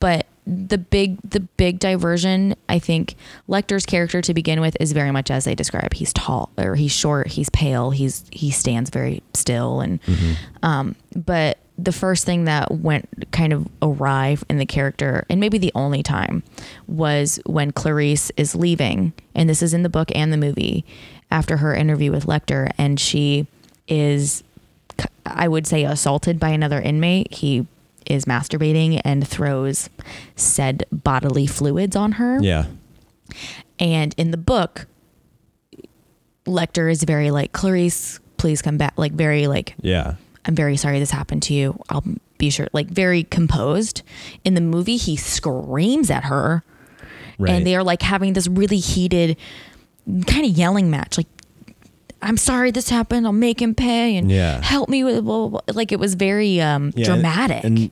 but the big the big diversion i think lecter's character to begin with is very much as they describe he's tall or he's short he's pale he's he stands very still and Mhm. um, but the first thing that went kind of awry in the character, and maybe the only time, was when Clarice is leaving, and this is in the book and the movie, after her interview with Lecter, and she is, I would say, assaulted by another inmate. He is masturbating and throws said bodily fluids on her. Yeah. And in the book, Lecter is very like, Clarice, please come back. Like, very like, Yeah. I'm very sorry this happened to you. I'll be sure. Like very composed. In the movie, he screams at her, Right. and they are like having this really heated, kind of yelling match. Like, I'm sorry this happened. I'll make him pay and Yeah. help me with blah, blah, blah. like it was very um, Yeah, dramatic. And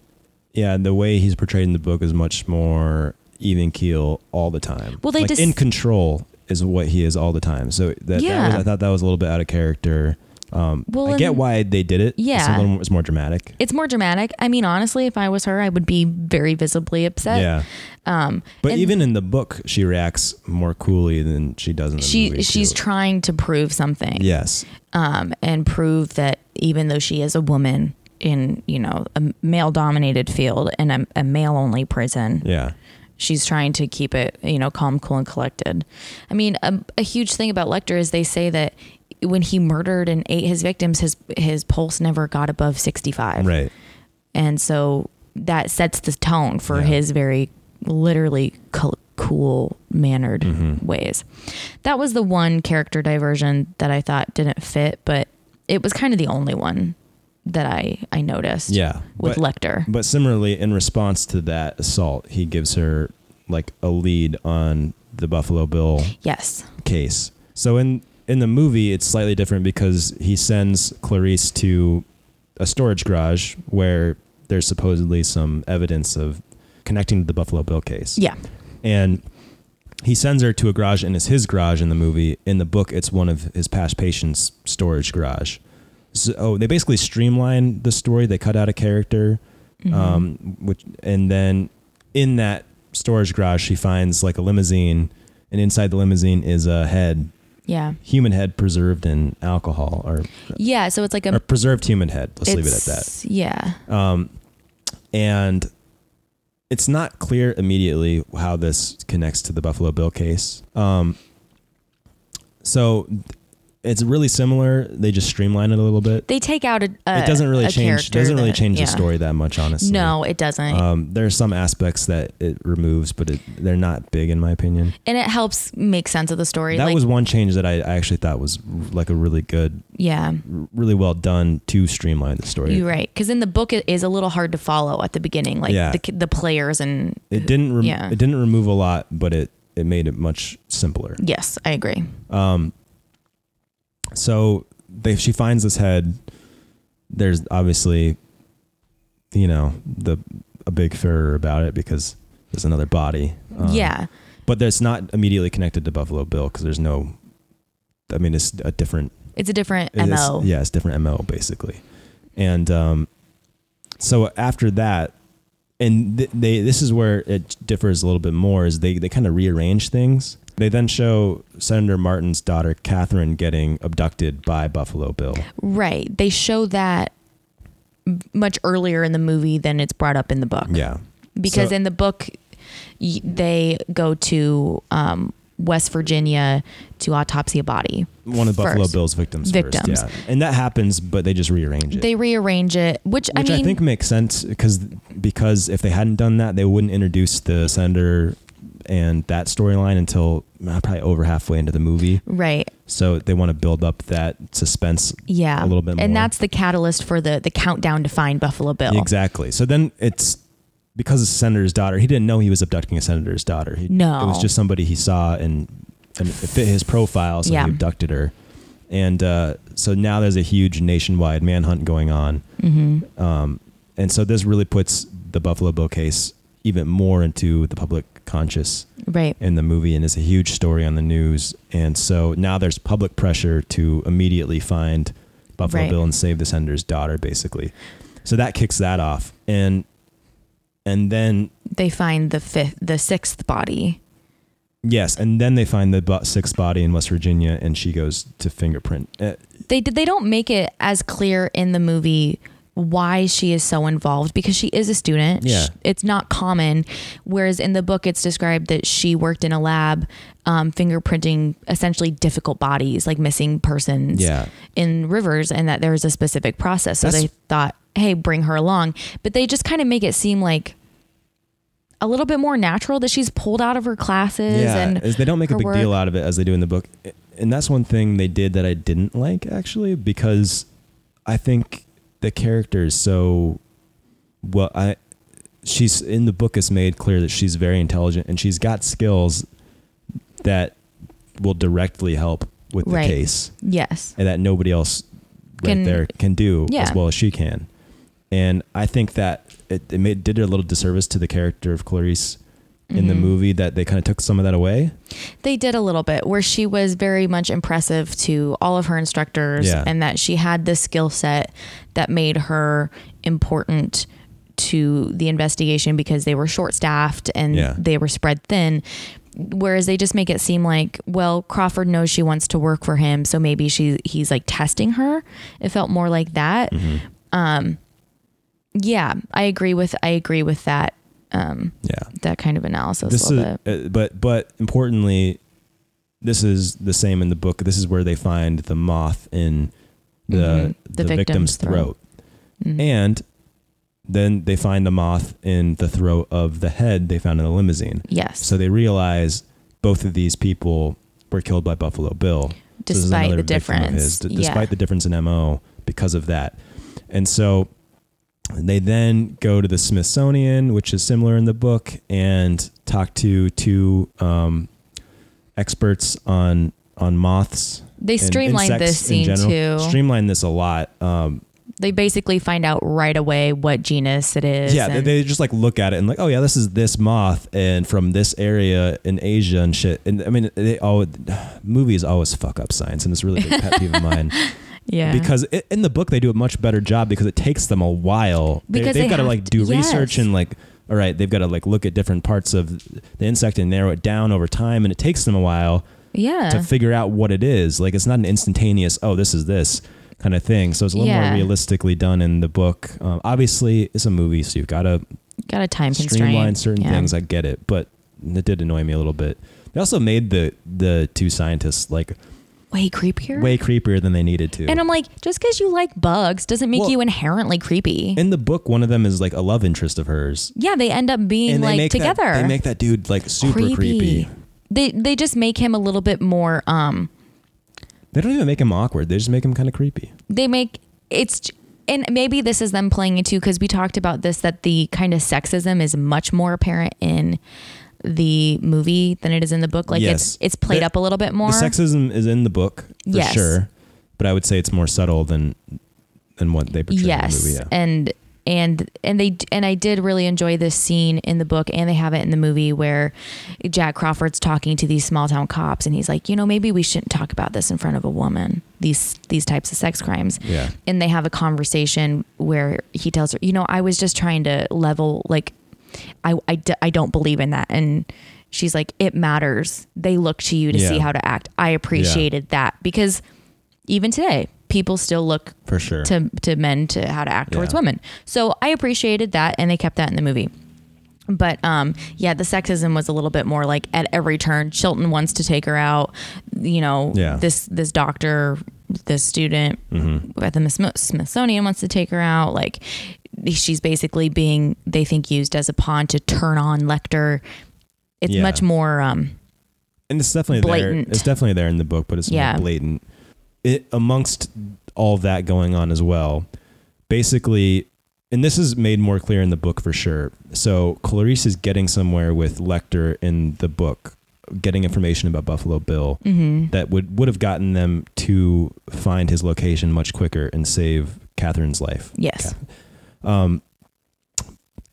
yeah, the way he's portrayed in the book is much more even keel all the time. Well, they like just- in control is what he is all the time. So that, that was, I thought that was a little bit out of character. Um, Well, I get why they did it. Yeah. little it's more dramatic. it's more dramatic. I mean, honestly, if I was her, I would be very visibly upset. yeah, Um, but and even in the book, she reacts more coolly than she does in the she movie. she's too. trying to prove something. yes, um, and prove that even though she is a woman in you know a male dominated field and a, a male only prison yeah, she's trying to keep it you know calm cool and collected i mean a, a huge thing about lecter is they say that when he murdered and ate his victims his his pulse never got above 65 right. and so that sets the tone for Yeah. his very literally co- cool mannered Mhm. ways that was the one character diversion that i thought didn't fit but it was kind of the only one that i i noticed Yeah, with but, lecter but similarly, in response to that assault, he gives her like a lead on the Buffalo Bill yes case. So in in the movie, it's slightly different because he sends Clarice to a storage garage where there's supposedly some evidence of connecting to the Buffalo Bill case. yeah And he sends her to a garage and it's his garage in the movie. In the book, it's one of his past patients' storage garage. So oh, they basically streamline the story. They cut out a character, Mhm. um, which and then in that storage garage, she finds like a limousine, and inside the limousine is a head, yeah human head preserved in alcohol, or, yeah so it's like a preserved human head. Let's leave it at that. yeah Um, and it's not clear immediately how this connects to the Buffalo Bill case. Um, so it's really similar. They just streamline it a little bit. they take out a, a it doesn't really change. Doesn't really that- change yeah. the story that much, honestly. no it doesn't Um, there are some aspects that it removes, but it, they're not big in my opinion. and it helps make sense of the story That like was one change that I, I actually thought was like a really good, yeah really well done to streamline the story. You're right, because in the book it is a little hard to follow at the beginning, like Yeah. the the players and It didn't. Rem- Yeah. It didn't remove a lot, but it it made it much simpler. yes, I agree. Um. So they she finds this head. There's obviously, you know, the a big furor about it because there's another body. Um, yeah, But that's not immediately connected to Buffalo Bill because there's no. I mean, it's a different it's a different it is- mo. yeah, it's different mo basically, and um, so after that, and th- they this is where it differs a little bit more. Is they they kind of rearrange things. They then show Senator Martin's daughter Catherine getting abducted by Buffalo Bill. Right. They show that much earlier in the movie than it's brought up in the book. Yeah, Because So- in the book, they go to um, West Virginia to autopsy a body. one of the Buffalo First. Bill's victims. Victims. First, yeah, and that happens, but they just rearrange it. They rearrange it, which, which I I, think makes sense because because if they hadn't done that, they wouldn't introduce the senator and that storyline until uh, probably over halfway into the movie. right. So they want to build up that suspense Yeah. a little bit more. And that's the catalyst for the, the countdown to find Buffalo Bill. exactly. So then it's because it's a senator's daughter, he didn't know he was abducting a senator's daughter. He, No. it was just somebody he saw and and it fit his profile, so Yeah. he abducted her. And uh, so now there's a huge nationwide manhunt going on. Mm-hmm. Um, and so this really puts the Buffalo Bill case even more into the public conscious Right. in the movie and is a huge story on the news. And so now there's public pressure to immediately find Buffalo Right. Bill and save the senator's daughter, basically. So that kicks that off. And and then They find the fifth, the sixth body. yes, and then they find the bo- sixth body in West Virginia, and she goes to fingerprint. Uh, They they don't make it as clear in the movie why she is so involved because she is a student. Yeah. It's not common. Whereas in the book, it's described that she worked in a lab um, fingerprinting essentially difficult bodies, like missing persons Yeah. in rivers, and that there was a specific process. So That's- they thought, hey, bring her along. But they just kind of make it seem like a little bit more natural that she's pulled out of her classes yeah, and they don't make a big work. deal out of it as they do in the book, and that's one thing they did that I didn't like actually because I think the character is so well. I she's in the book is made clear that she's very intelligent and she's got skills that will directly help with the Right. case yes. and that nobody else right Can- there can do Yeah. as well as she can. And I think that it, it made did a little disservice to the character of Clarice in the Mhm. movie that they kind of took some of that away. They did a little bit where she was very much impressive to all of her instructors Yeah. and that she had this skill set that made her important to the investigation because they were short staffed and Yeah. they were spread thin. Whereas they just make it seem like, well, Crawford knows she wants to work for him, so maybe she he's like testing her. It felt more like that. Mm-hmm. Um, yeah, I agree with I agree with that um, Yeah. that kind of analysis this a is bit. uh, but but importantly this is the same in the book this is where they find the moth in the Mhm. the, The victim's, victim's throat. throat, Mhm. and then they find the moth in the throat of the head they found in the limousine yes. so they realize both of these people were killed by buffalo bill So despite another the difference. his, d- yeah. despite the difference in mo because of that and so they then go to the Smithsonian, which is similar in the book, and talk to two um, experts on on moths. they streamlined this scene too. Streamlined this a lot. Um, they basically find out right away what genus it is. yeah, they, they just like look at it and like, oh yeah, this is this moth, and from this area in Asia and shit. And I mean, they all movies always fuck up science, and it's a really big pet peeve of mine. yeah. because it, in the book they do a much better job because it takes them a while. Because they've they got to have like do research and like, all right, they've got to like look at different parts of the insect and narrow it down over time, and it takes them a while yeah. to figure out what it is. Like it's not an instantaneous, oh, this is this kind of thing. So it's a little Yeah. more realistically done in the book. Um, obviously, it's a movie, so you've got to Got a time streamline constraint. certain Yeah. things. I get it, but it did annoy me a little bit. They also made the the two scientists like Way creepier. way creepier than they needed to. and I'm like, just because you like bugs doesn't make Well, you inherently creepy. in the book, one of them is like a love interest of hers. yeah, they end up being and like together. That, they make that dude like super creepy. They they just make him a little bit more. Um, They don't even make him awkward. They just make him kind of creepy. they make it's and maybe this is them playing it too because we talked about this that the kind of sexism is much more apparent in the movie than it is in the book like Yes. it's it's played The- up a little bit more The sexism is in the book for Yes. sure, but I would say it's more subtle than than what they portray yes in the movie. Yeah. and and and they and I did really enjoy this scene in the book and they have it in the movie where Jack Crawford's talking to these small town cops and he's like you know maybe we shouldn't talk about this in front of a woman these these types of sex crimes yeah. and they have a conversation where he tells her, you know, I was just trying to level, like, I, I, d- I don't believe in that. And she's like, it matters. They look to you to see how to act. I appreciated that because even today, people still look For sure. to, to men to how to act towards women. So I appreciated that. And they kept that in the movie. But um, yeah, the sexism was a little bit more like at every turn. Chilton wants to take her out. You know, Yeah. this this doctor, this student Mm-hmm. at the Smithsonian wants to take her out. Like she's basically being they think used as a pawn to turn on Lecter. It's Yeah. much more um, and it's definitely blatant. there. It's definitely there in the book, but it's Yeah. more blatant. It amongst all that going on as well. Basically, and this is made more clear in the book for sure. So Clarice is getting somewhere with Lecter in the book, getting information about Buffalo Bill Mm-hmm. that would would have gotten them to find his location much quicker and save Catherine's life. Yes. Um,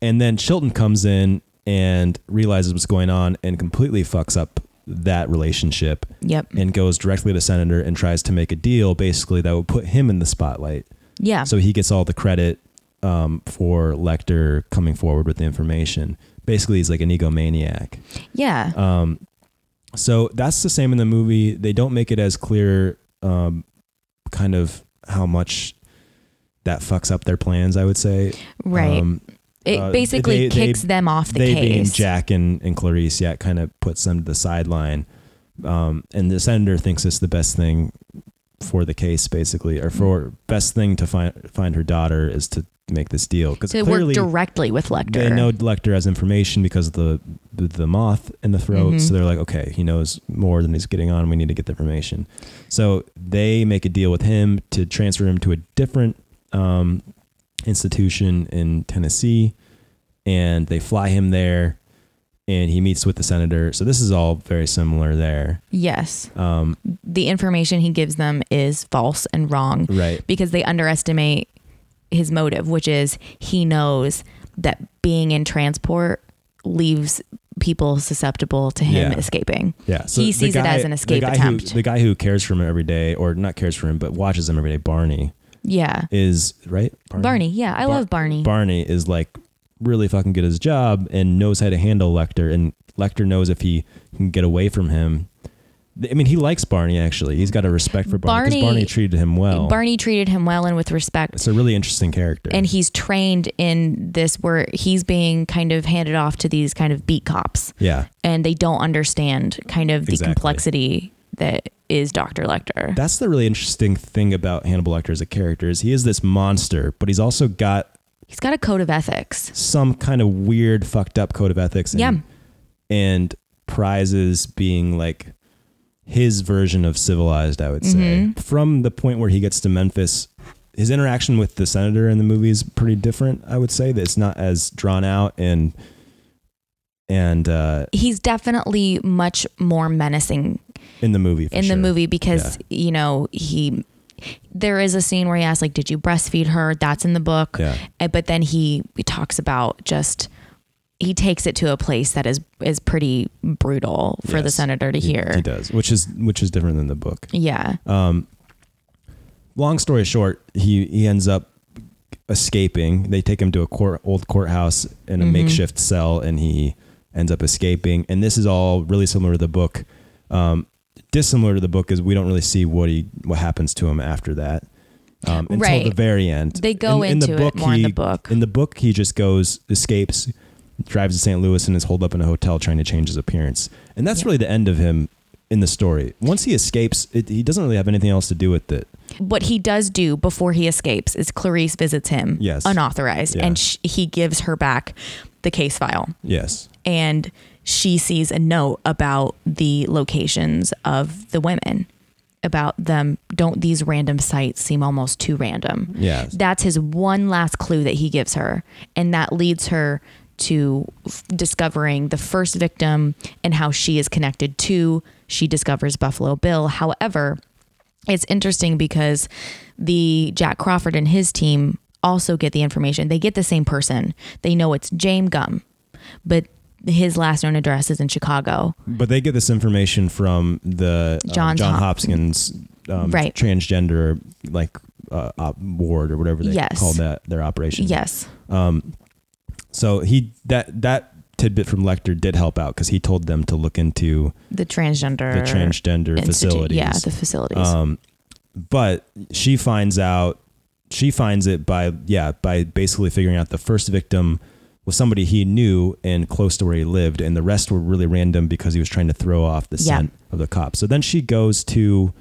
and then Chilton comes in and realizes what's going on and completely fucks up that relationship Yep. and goes directly to Senator and tries to make a deal basically that would put him in the spotlight. Yeah. So he gets all the credit um, for Lecter coming forward with the information. Basically, he's like an egomaniac. yeah. Um, so that's the same in the movie. They don't make it as clear, um, kind of how much that fucks up their plans. I would say. right. Um, it uh, basically they- they- kicks them off the they being case. Jack and, and Clarice, yeah, kind of puts them to the sideline. Um, and the senator thinks it's the best thing for the case, basically, or for best thing to find find her daughter is to make this deal because to clearly work directly with Lecter. they know Lecter has information because of the the, moth in the throat. Mhm. So they're like, okay, he knows more than he's getting on. We need to get the information. So they make a deal with him to transfer him to a different um, institution in Tennessee, and they fly him there, and he meets with the senator. So this is all very similar there. Yes. Um, The information he gives them is false and wrong right. because they underestimate his motive, which is he knows that being in transport leaves people susceptible to him Yeah. escaping. Yeah. So He sees it as an escape the attempt. Who, the guy who cares for him every day, or not cares for him, but watches him every day, Barney, Yeah. is right. Barney. Yeah, I Bar- love Barney. Barney is like really fucking good at his job and knows how to handle Lecter, and Lecter knows if he can get away from him. I mean, he likes Barney actually. He's got a respect for Barney because Barney- Barney treated him well. Barney treated him well and with respect. it's a really interesting character. And he's trained in this where he's being kind of handed off to these kind of beat cops yeah, and they don't understand kind of the Exactly. complexity that is Dr. Lecter. that's the really interesting thing about Hannibal Lecter as a character is he is this monster, but he's also got He's got a code of ethics. some kind of weird, fucked up code of ethics. And, Yeah. and prizes being like his version of civilized, I would say. Mhm. From the point where he gets to Memphis, his interaction with the senator in the movie is pretty different. I would say that it's not as drawn out and and uh, He's definitely much more menacing in the movie. in sure. the movie because you know he there is a scene where he asks like did you breastfeed her that's in the book Yeah. Uh, but then he, he talks about just he takes it to a place that is is pretty brutal for the senator to He- hear he does, which is which is different than the book. yeah Um, long story short, he he ends up escaping. They take him to a court, old courthouse in a Mhm. makeshift cell, and he ends up escaping. And this is all really similar to the book. Um, dissimilar to the book is we don't really see what he what happens to him after that. Um, until Right. the very end. They go into it more in the book. In the book, he just goes, escapes, drives to St. Louis, and is holed up in a hotel trying to change his appearance. And that's Yeah. really the end of him in the story. Once he escapes, it, he doesn't really have anything else to do with it. what he does do before he escapes is Clarice visits him Yes. unauthorized Yeah. and sh- he gives her back the case file Yes. and she sees a note about the locations of the women about them. Don't these random sites seem almost too random? Yes. that's his one last clue that he gives her. And that leads her to f- discovering the first victim and how she is connected to she discovers buffalo bill. However it's interesting because the jack crawford and his team also get the information. They get the same person. They know it's james gumb. But his last known address is in chicago But they get this information from the uh, John Hop- Hopkins um, Right. transgender like uh, op- ward or whatever they Yes. call that their operation. yes Um, so he that that tidbit from Lecter did help out because he told them to look into the transgender the transgender institute facilities. yeah the facilities Um, but she finds out, she finds it by, yeah, by basically figuring out the first victim was somebody he knew and close to where he lived, and the rest were really random because he was trying to throw off the Yeah. scent of the cops. So then she goes to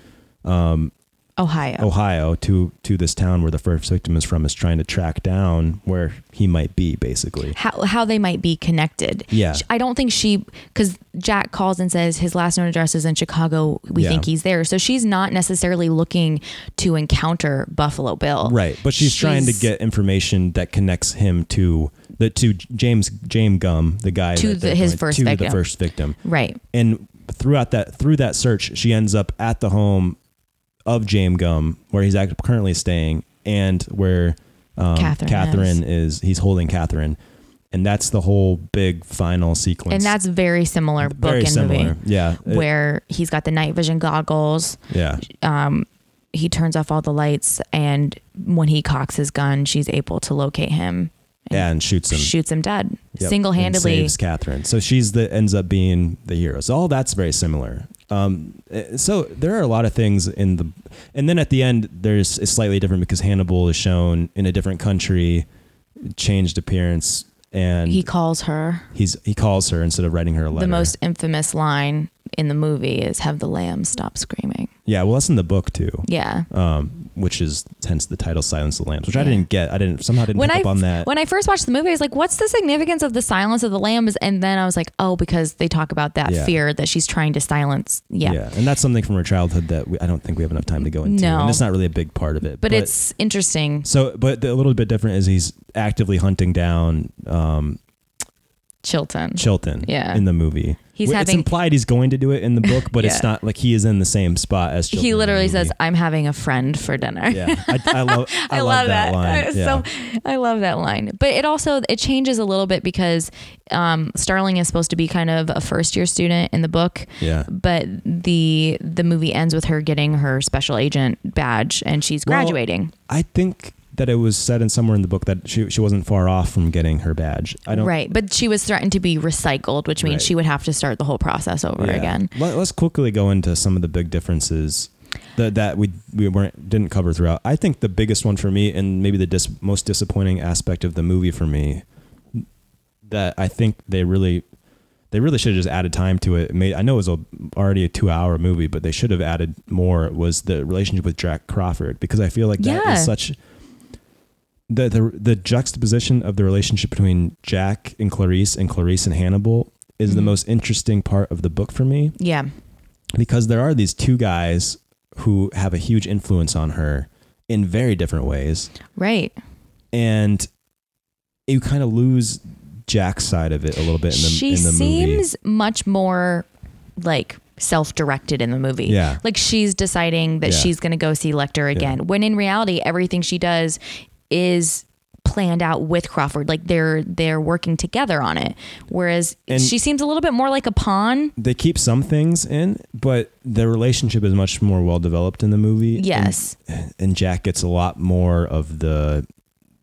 um, Ohio. Ohio to to this town where the first victim is from is trying to track down where he might be basically. How, how they might be connected. Yeah. I don't think she, because Jack calls and says his last known address is in Chicago. We Yeah. think he's there. So she's not necessarily looking to encounter Buffalo Bill. Right, but she's, trying to get information that connects him to the to James James Gumb, the guy To the- his going- first to the first victim. Right. and throughout that through that search, she ends up at the home of James Gumb, where he's act- currently staying, and where um, Catherine Catherine is. He's holding Catherine, and that's the whole big final sequence. And that's very similar book very and similar. movie. Yeah, It- Where he's got the night vision goggles. yeah, He turns off all the lights, and when he cocks his gun, she's able to locate him. yeah, and shoots him. Shoots him dead, Yep, single and handedly. saves Catherine. So she's the ends up being the hero. So all that's very similar. Um, eh, so there are a lot of things in the, and then at the end there's it's slightly different because Hannibal is shown in a different country, changed appearance, and He calls her. he's he calls her instead of writing her a letter. The most infamous line in the movie is "Have the lamb stop screaming." yeah, well that's in the book too. Yeah. Um, which is hence the title "Silence of the Lambs," which I didn't get. I didn't somehow didn't When pick I up on that. when I first watched the movie, I was like, "What's the significance of the silence of the lambs?" And then I was like, "Oh, because they talk about that Yeah. fear that she's trying to silence." Yeah. and that's something from her childhood that we, I don't think we have enough time to go into. No. and it's not really a big part of it. But, it's interesting. So, but the, a little bit different is he's actively hunting down um, Chilton. Chilton Yeah. in the movie. He's Well, having- it's implied he's going to do it in the book, but it's not like he is in the same spot as Chilton. he literally says, "I'm having a friend for dinner." "Yeah, I, I love, I, love, that, line." Yeah. So I love that line. But it also it changes a little bit because um, Starling is supposed to be kind of a first year student in the book. yeah. But the the movie ends with her getting her special agent badge and she's Well, graduating. I think that it was said in somewhere in the book that she she wasn't far off from getting her badge. I don't. Right. But she was threatened to be recycled, which means Right. she would have to start the whole process over Yeah. again. Let, us quickly go into some of the big differences that that we we weren't didn't cover throughout. I think the biggest one for me, and maybe the dis, most disappointing aspect of the movie for me, that I think they really they really should have just added time to it. it made I know it was a, already a two hour movie, but they should have added more. Was the relationship with Jack Crawford because I feel like that Yeah. such. The, the the juxtaposition of the relationship between Jack and Clarice and Clarice and Hannibal is the Mhm. most interesting part of the book for me Yeah. because there are these two guys who have a huge influence on her in very different ways Right. and you kind of lose Jack's side of it a little bit in the she in the movie. She seems much more like self-directed in the movie. Yeah. Like she's deciding that Yeah. she's going to go see Lecter again. When in reality everything she does is planned out with Crawford. Like they're they're working together on it. Whereas And- she seems a little bit more like a pawn. They keep some things in, but the relationship is much more well developed in the movie. Yes. and, and Jack gets a lot more of the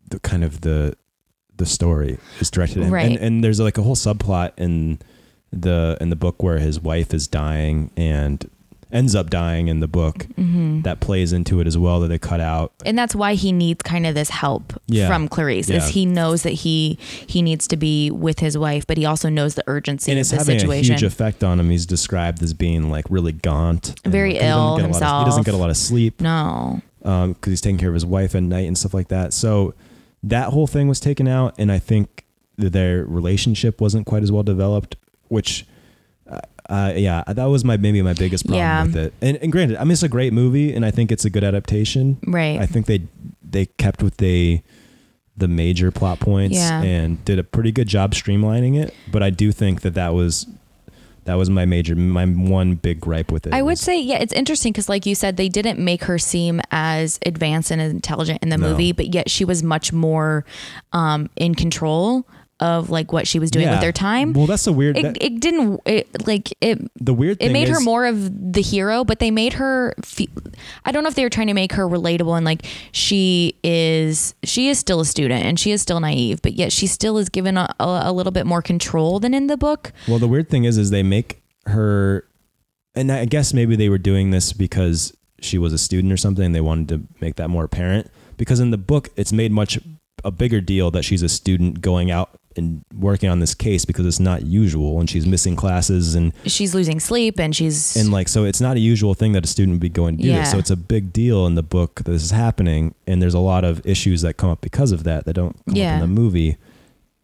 the kind of the the story is directed in. Right. And, and there's like a whole subplot in the in the book where his wife is dying and ends up dying in the book hmm that plays into it as well that they cut out. And that's why he needs kind of this help Yeah. from Clarice. Yeah. Is he knows that he he needs to be with his wife, but he also knows the urgency And of it's the having situation. a huge effect on him. He's described as being like really gaunt, and, Very like, ill a lot of- he doesn't get a lot of sleep. no. because he's taking care of his wife at night and stuff like that. So that whole thing was taken out, and I think their relationship wasn't quite as well developed. Which, uh, yeah, that was my maybe my biggest problem Yeah. with it. And, and granted, I mean it's a great movie, and I think it's a good adaptation. Right. I think they they kept with the the major plot points Yeah. and did a pretty good job streamlining it. But I do think that that was that was my major my one big gripe with it. I would was- say, yeah, it's interesting because, like you said, they didn't make her seem as advanced and intelligent in the No. movie, but yet she was much more um, in control of like what she was doing Yeah. with their time. Well, that's a weird. It, that- it didn't it like it the weird thing it made her more of the hero but they made her fe- i don't know if they were trying to make her relatable and like she is she is still a student and she is still naive but yet she still is given a, a, a little bit more control than in the book Well, the weird thing is, is they make her, and I guess maybe they were doing this because she was a student or something. And they wanted to make that more apparent. Because in the book, it's made much a bigger deal that she's a student going out and working on this case because it's not usual and she's missing classes and she's losing sleep and she's and like so it's not a usual thing that a student would be going to do Yeah. this so it's a big deal in the book that this is happening and there's a lot of issues that come up because of that that don't come Yeah. up in the movie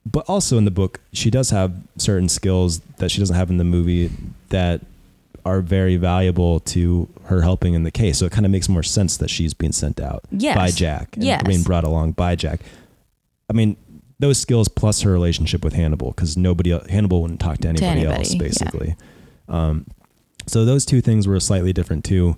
but also in the book she does have certain skills that she doesn't have in the movie that are very valuable to her helping in the case so it kind of makes more sense that she's being sent out Yes. by jack and Yes. being brought along by jack i mean those skills plus her relationship with hannibal because nobody hannibal wouldn't talk to anybody, anybody, else yeah. basically um, so those two things were slightly different too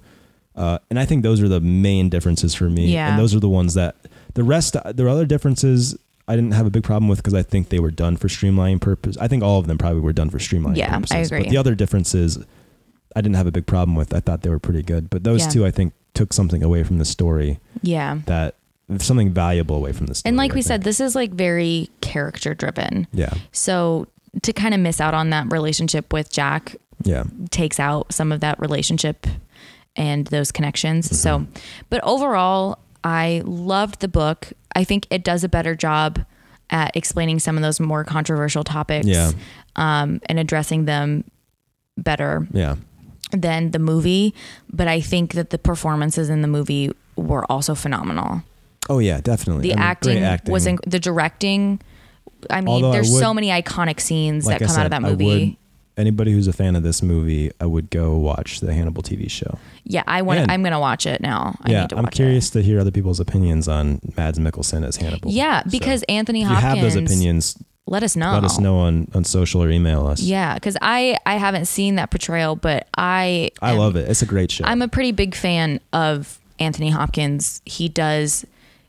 uh, and i think those are the main differences for me Yeah. and those are the ones that the rest there are other differences i didn't have a big problem with because i think they were done for streamlining purpose i think all of them probably were done for streamlining Yeah, I purposes agree. but the other differences i didn't have a big problem with i thought they were pretty good but those Yeah. two i think took something away from the story yeah. that something valuable away from this. And like I we think. said, this is like very character driven. yeah So to kind of miss out on that relationship with Jack yeah takes out some of that relationship and those connections. Mm-hmm. So, but overall, I loved the book. I think it does a better job at explaining some of those more controversial topics Yeah. um, and addressing them better yeah than the movie. But I think that the performances in the movie were also phenomenal. Oh yeah definitely The I mean, acting, acting. was in, the directing. I mean, Although I there's would- so many iconic scenes like that come said, out of that I movie. would- anybody who's a fan of this movie i would go watch the hannibal tv show yeah, I want. I'm gonna watch it now. I yeah need to i'm curious to hear other people's opinions on mads mikkelsen as hannibal It. Yeah, So, because Anthony Hopkins. if you have those opinions Let us know. let us know on, on social or email us Yeah, because I I haven't seen that portrayal, but I i am- love it it's a great show I'm a pretty big fan of Anthony Hopkins. He does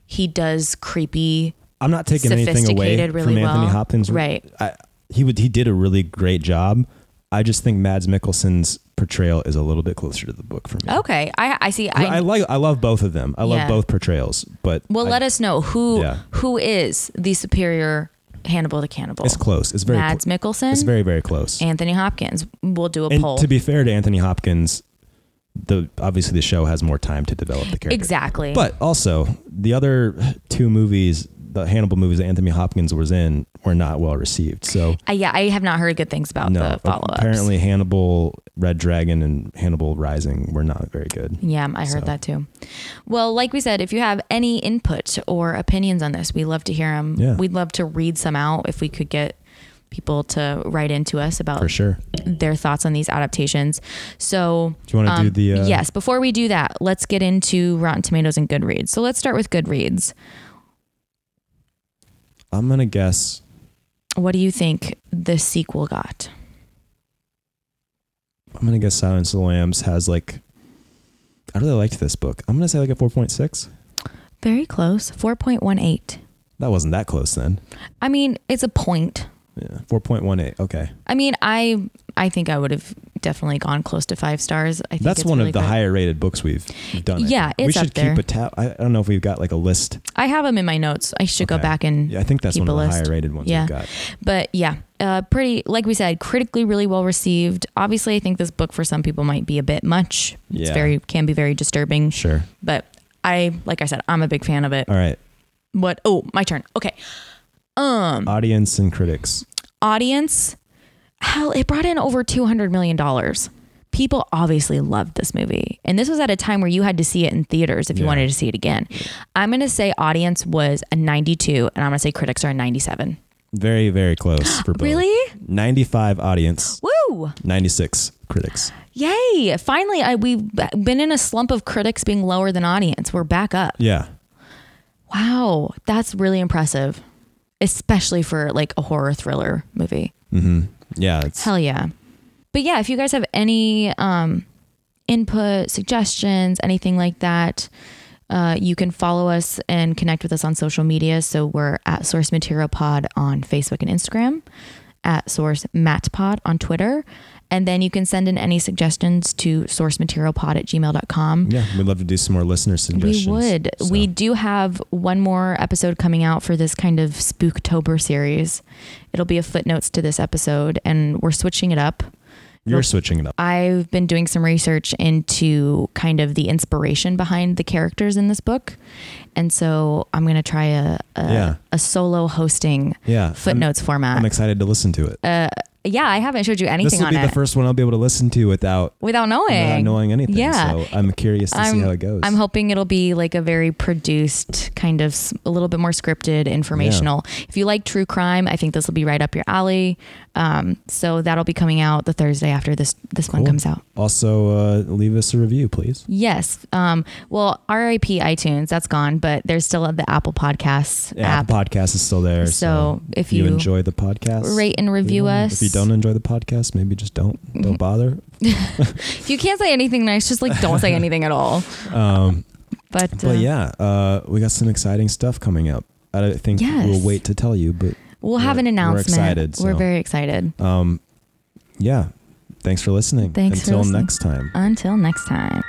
he does creepy. i'm not taking anything away really from anthony well. hopkins Right. I, he would he did a really great job i just think mads mikkelsen's portrayal is a little bit closer to the book for me Okay, I I see. I, I, like I love both of them. I love both portrayals, but well, I- let us know who Yeah. who is the superior Hannibal to Cannibal. it's close. It's very Mads cl- Mikkelsen, it's very very close. Anthony Hopkins. We'll do a And poll. to be fair to Anthony Hopkins, the obviously the show has more time to develop the character. exactly. But also the other two movies, the Hannibal movies that Anthony Hopkins was in, were not well received. So Uh, yeah, I have not heard good things about no, the follow ups. apparently Hannibal, Red Dragon, and Hannibal Rising were not very good. Yeah, I heard So- that too. Well, like we said, if you have any input or opinions on this, we'd love to hear them. Yeah. We'd love to read some out if we could get people to write into us about For sure. their thoughts on these adaptations. So, Do you want to do um, the? Uh, yes, before we do that, let's get into Rotten Tomatoes and Goodreads. So, let's start with Goodreads. I'm gonna guess. What do you think the sequel got? I'm gonna guess Silence of the Lambs has like. I really liked this book. I'm gonna say like a 4.6. Very close, 4.18. That wasn't that close then. I mean, it's a point. Yeah, 4.18. Okay. I mean, I I think I would have definitely gone close to five stars. I think That's it's one really of the good. higher rated books we've, done. Yeah, we it's should keep a tab. I, don't know if we've got like a list. I have them in my notes. I should go back and Yeah, I think that's one of the list. higher rated ones Yeah. we've got. But yeah, uh, pretty, like we said, critically really well received. Obviously, I think this book for some people might be a bit much. It's Yeah. very, can be very disturbing. Sure. But I, like I said, I'm a big fan of it. All right. What? Oh, my turn. Okay. Um, Audience and critics. audience, hell, it brought in over $200 million. People obviously loved this movie. And this was at a time where you had to see it in theaters if you Yeah. wanted to see it again. I'm going to say audience was a 92, and I'm going to say critics are a 97. Very, very close for both. Really? 95 audience, Woo! 96 critics. Yay! Finally, I, we've been in a slump of critics being lower than audience. We're back up. Yeah. Wow, that's really impressive, especially for like a horror thriller movie. hmm Yeah. It's, Hell yeah! But yeah, if you guys have any um, input, suggestions, anything like that, uh, you can follow us and connect with us on social media. So we're at Source Material Pod on Facebook and Instagram, at Source Matpod on Twitter. And then you can send in any suggestions to sourcematerialpod at gmail.com. yeah. We'd love to do some more listener suggestions. We would. So, We do have one more episode coming out for this kind of Spooktober series. It'll be a footnotes to this episode, and we're switching it up. You're switching it up. I've been doing some research into kind of the inspiration behind the characters in this book. And so I'm going to try a, a, Yeah. a solo hosting Yeah. I'm- footnotes format. I'm excited to listen to it. uh, yeah, I haven't showed you anything. this will on be it the first one I'll be able to listen to without, without knowing. without knowing anything. Yeah. So I'm curious to see I'm- how it goes. I'm hoping it'll be like a very produced, kind of a little bit more scripted, informational. If you like true crime, I think this will be right up your alley. Um, so that'll be coming out the Thursday after this this one comes out. Also, uh, leave us a review, please. Yes. Um, well, RIP iTunes, that's gone, but there's still the Apple Podcasts Yeah, app. the podcast is still there. So, So if you, you enjoy the podcast, Rate and review us. If you don't enjoy the podcast, maybe just don't don't bother. If you can't say anything nice, just like don't say anything at all. Um, But, uh, but yeah, uh, we got some exciting stuff coming up. I think Yes. we'll wait to tell you, but we'll have we're- an we're announcement. excited, We're very excited. um, yeah. Thanks for listening. Thanks for Until listening. next time. Until next time.